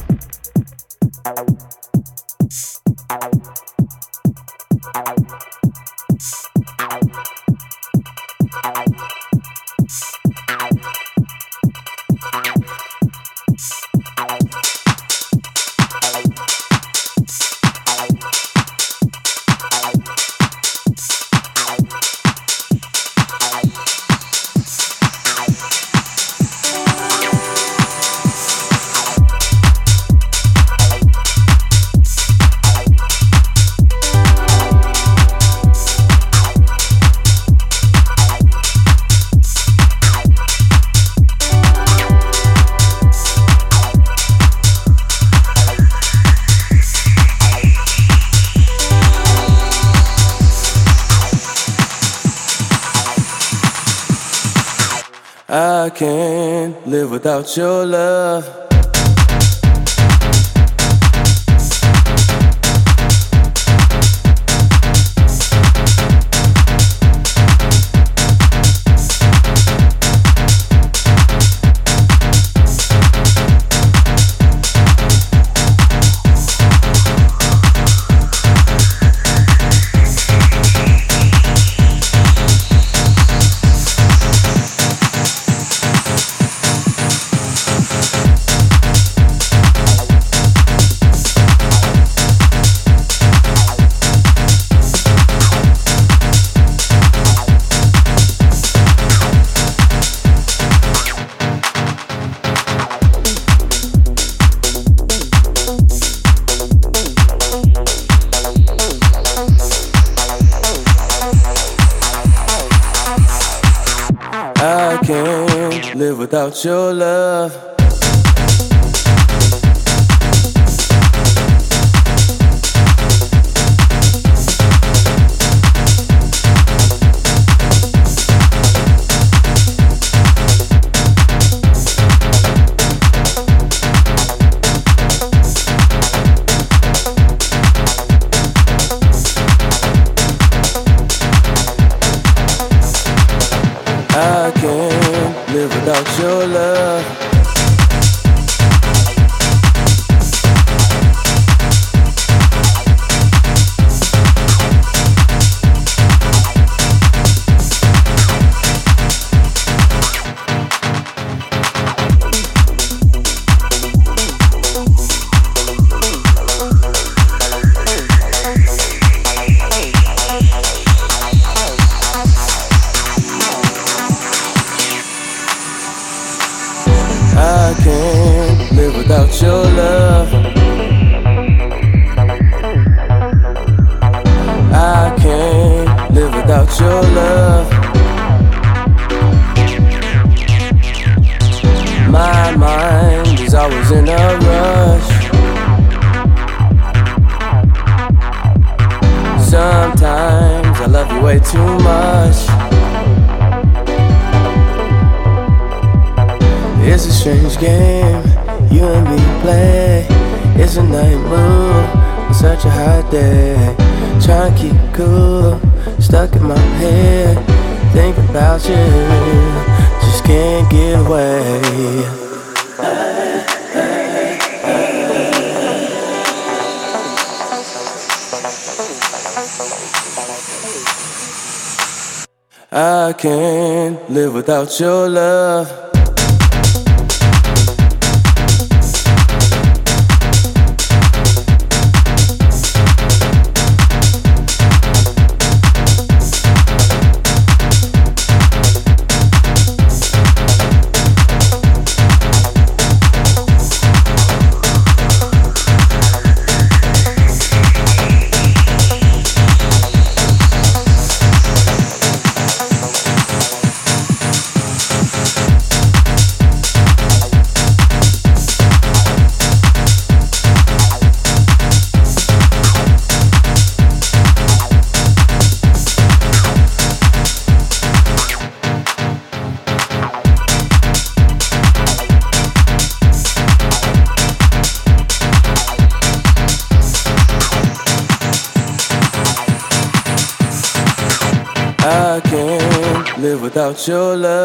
your love. Live your love.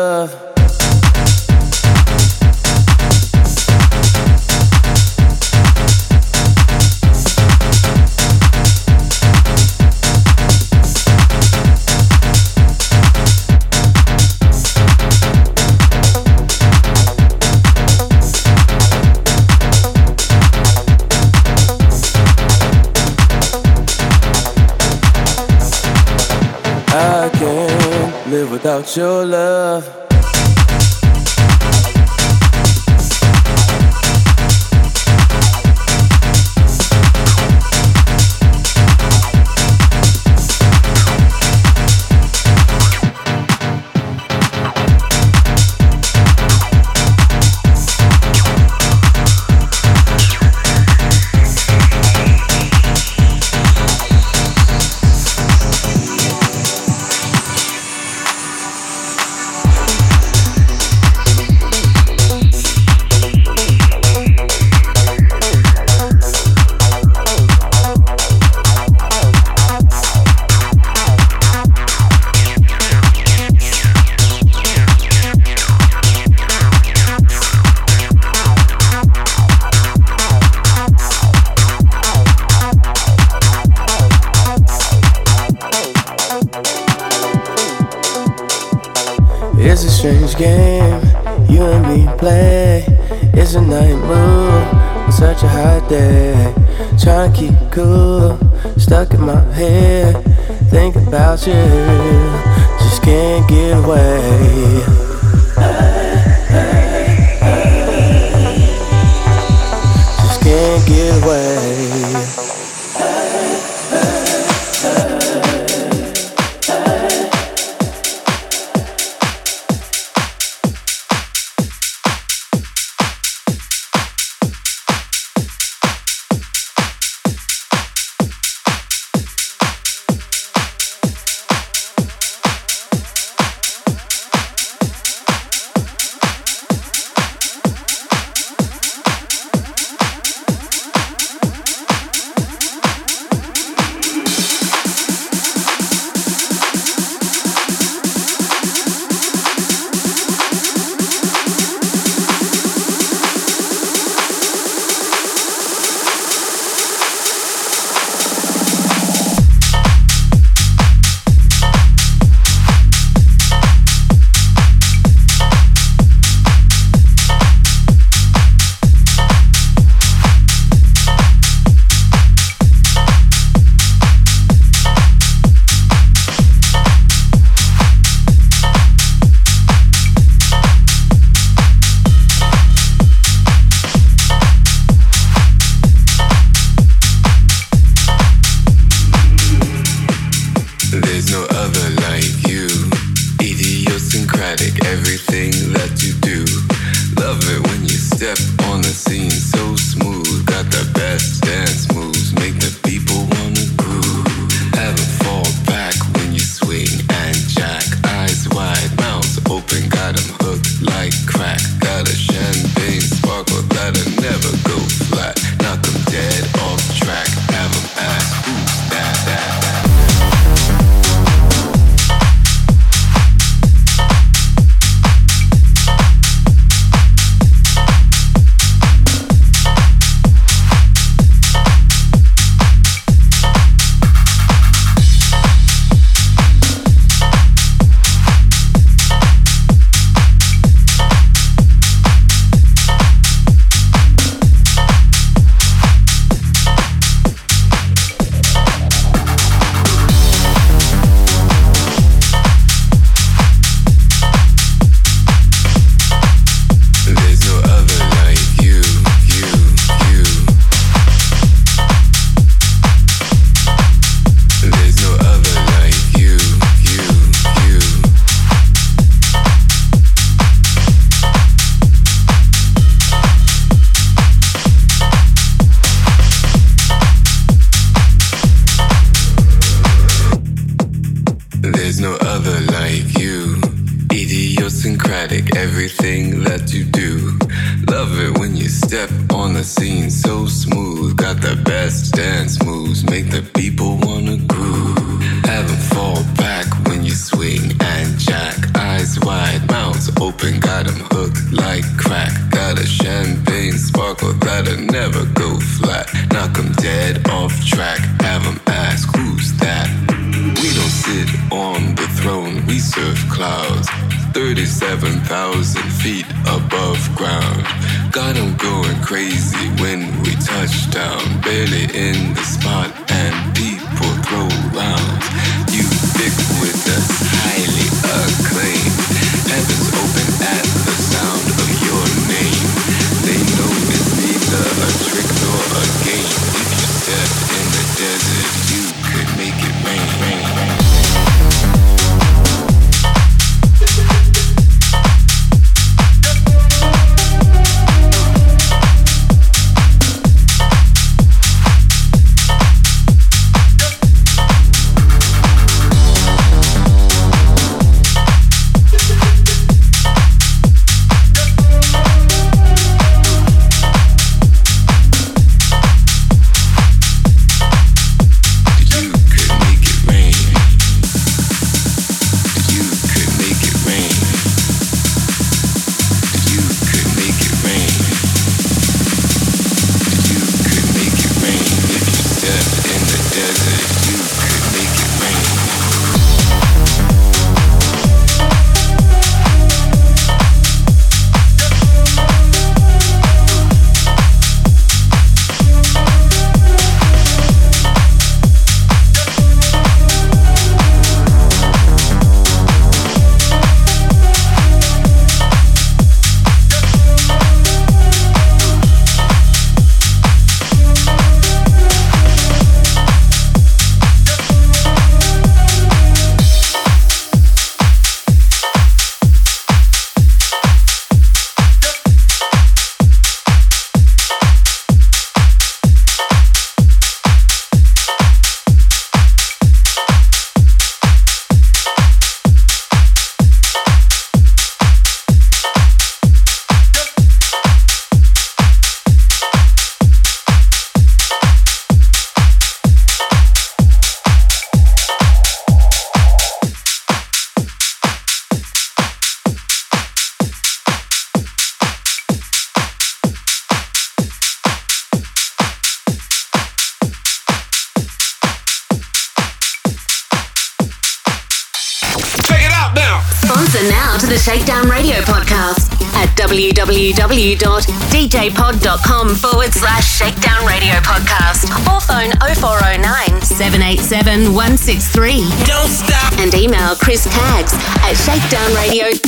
www.djpod.com forward slash shakedown radio podcast or phone 0409 787 163. Don't stop. And email Chris Caggs at shakedownradio.com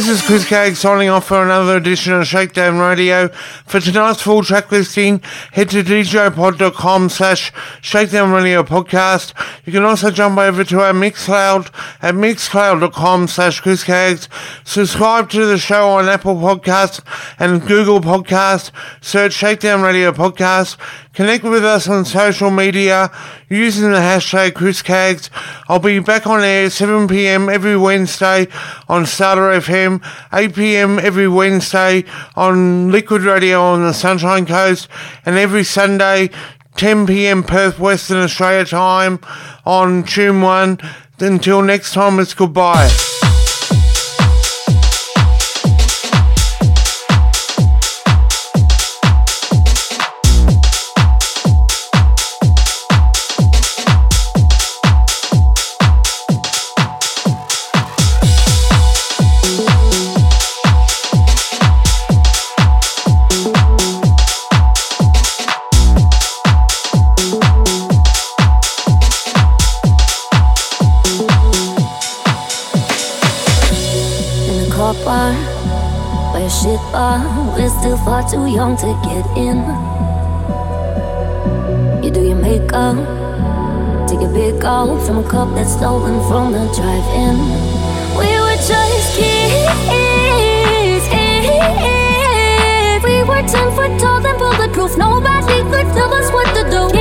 This is Chris Caggs signing off for another edition of Shakedown Radio. For tonight's full track listing, head to djpod.com slash Shakedown Radio Podcast. You can also jump over to our Mixcloud at mixcloud.com slash Chris. Subscribe to the show on Apple Podcasts and Google Podcasts. Search Shakedown Radio Podcast. Connect with us on social media using the hashtag Chris Caggs. I'll be back on air 7pm every Wednesday on Starter FM, 8pm every Wednesday on Liquid Radio on the Sunshine Coast, and every Sunday 10pm Perth Western Australia time on Tune 1. Until next time, it's goodbye. Far too young to get in. You do your makeup, take a big gulp from a cup that's stolen from the drive-in. We were just kids. We were ten foot tall and bulletproof. Nobody could tell us what to do.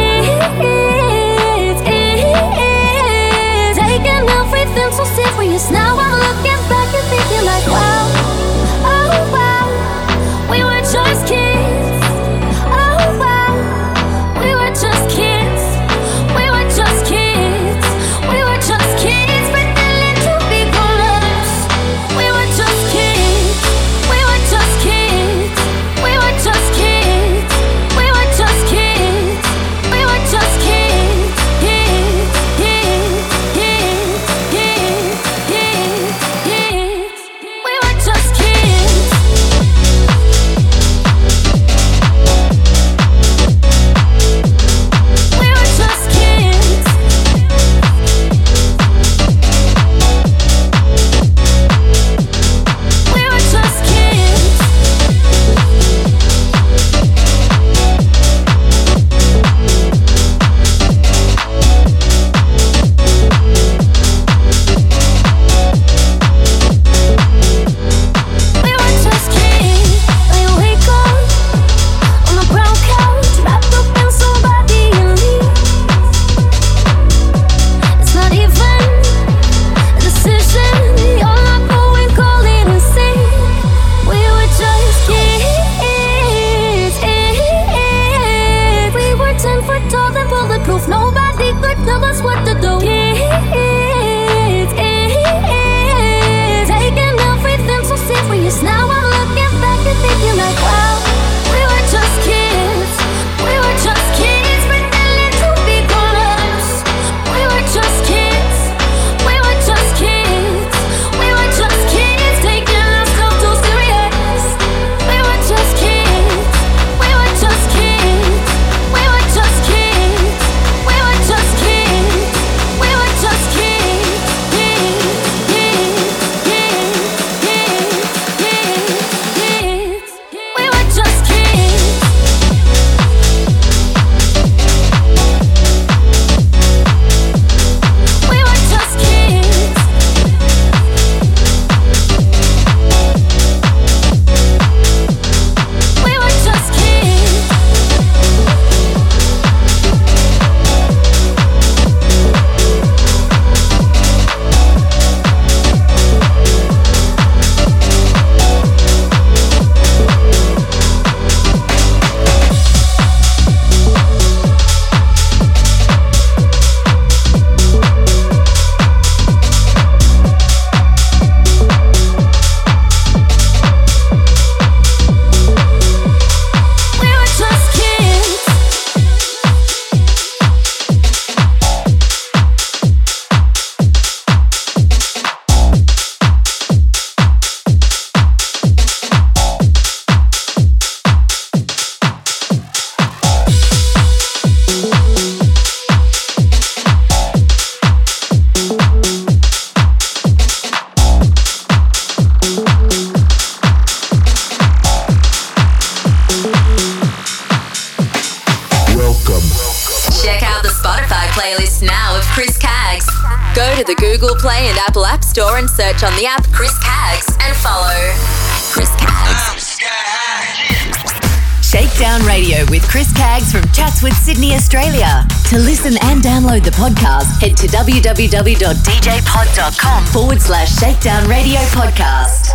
www.djpod.com forward slash Shakedown Radio Podcast.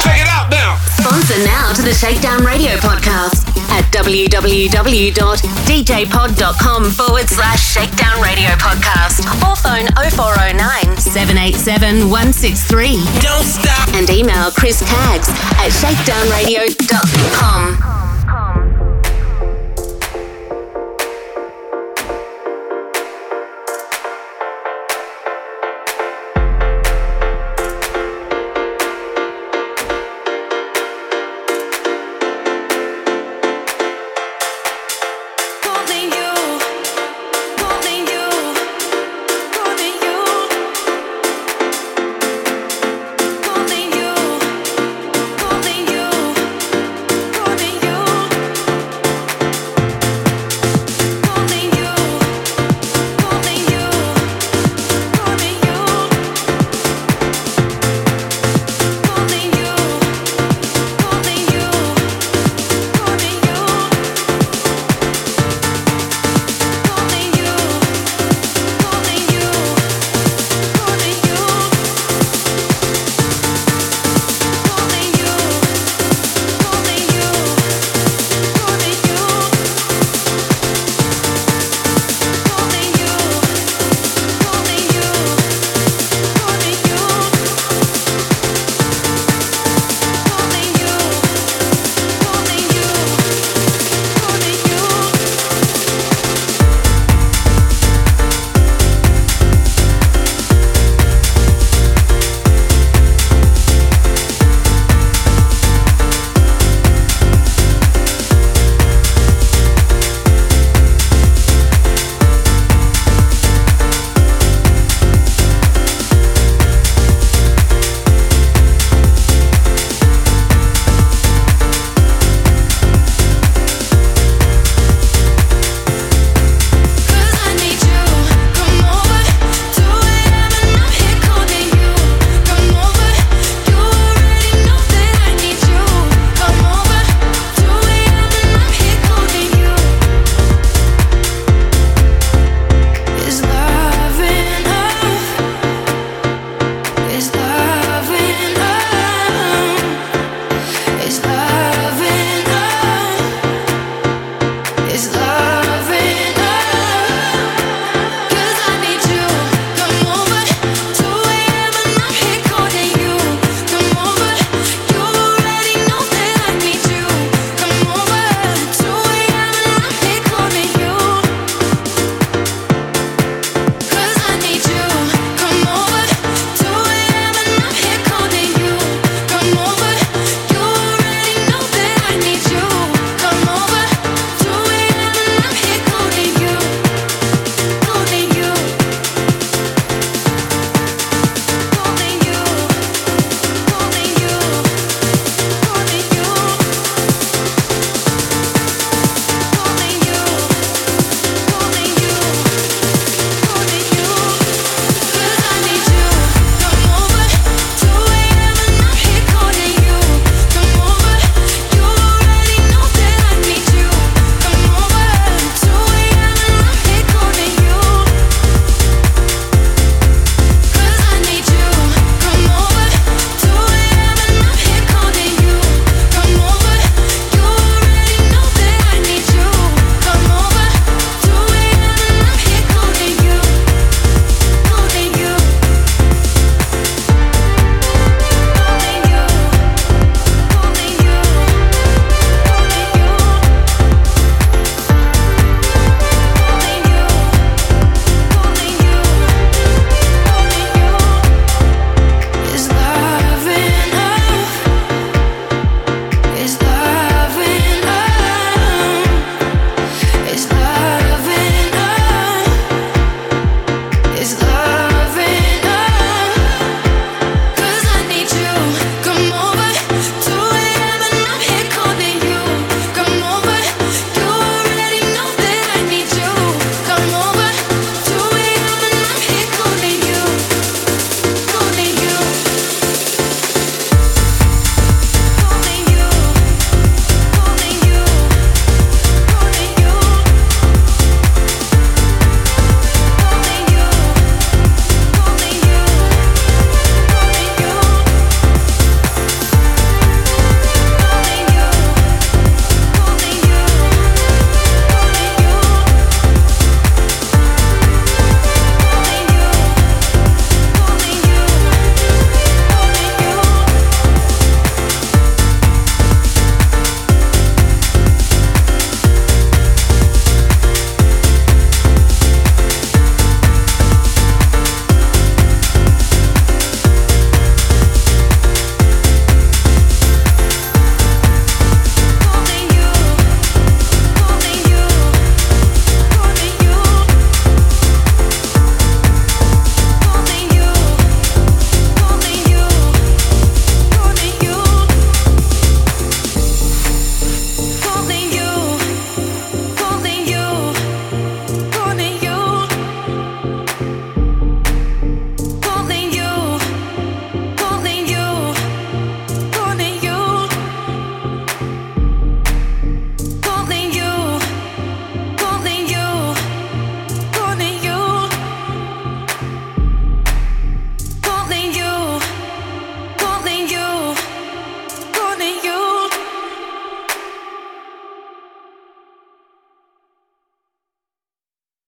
Check it out now. Sponsor now to the Shakedown Radio podcast at www.djpod.com forward slash Shakedown Radio podcast or phone 0409 787 163. Don't stop. And email Chris Caggs at shakedownradio.com.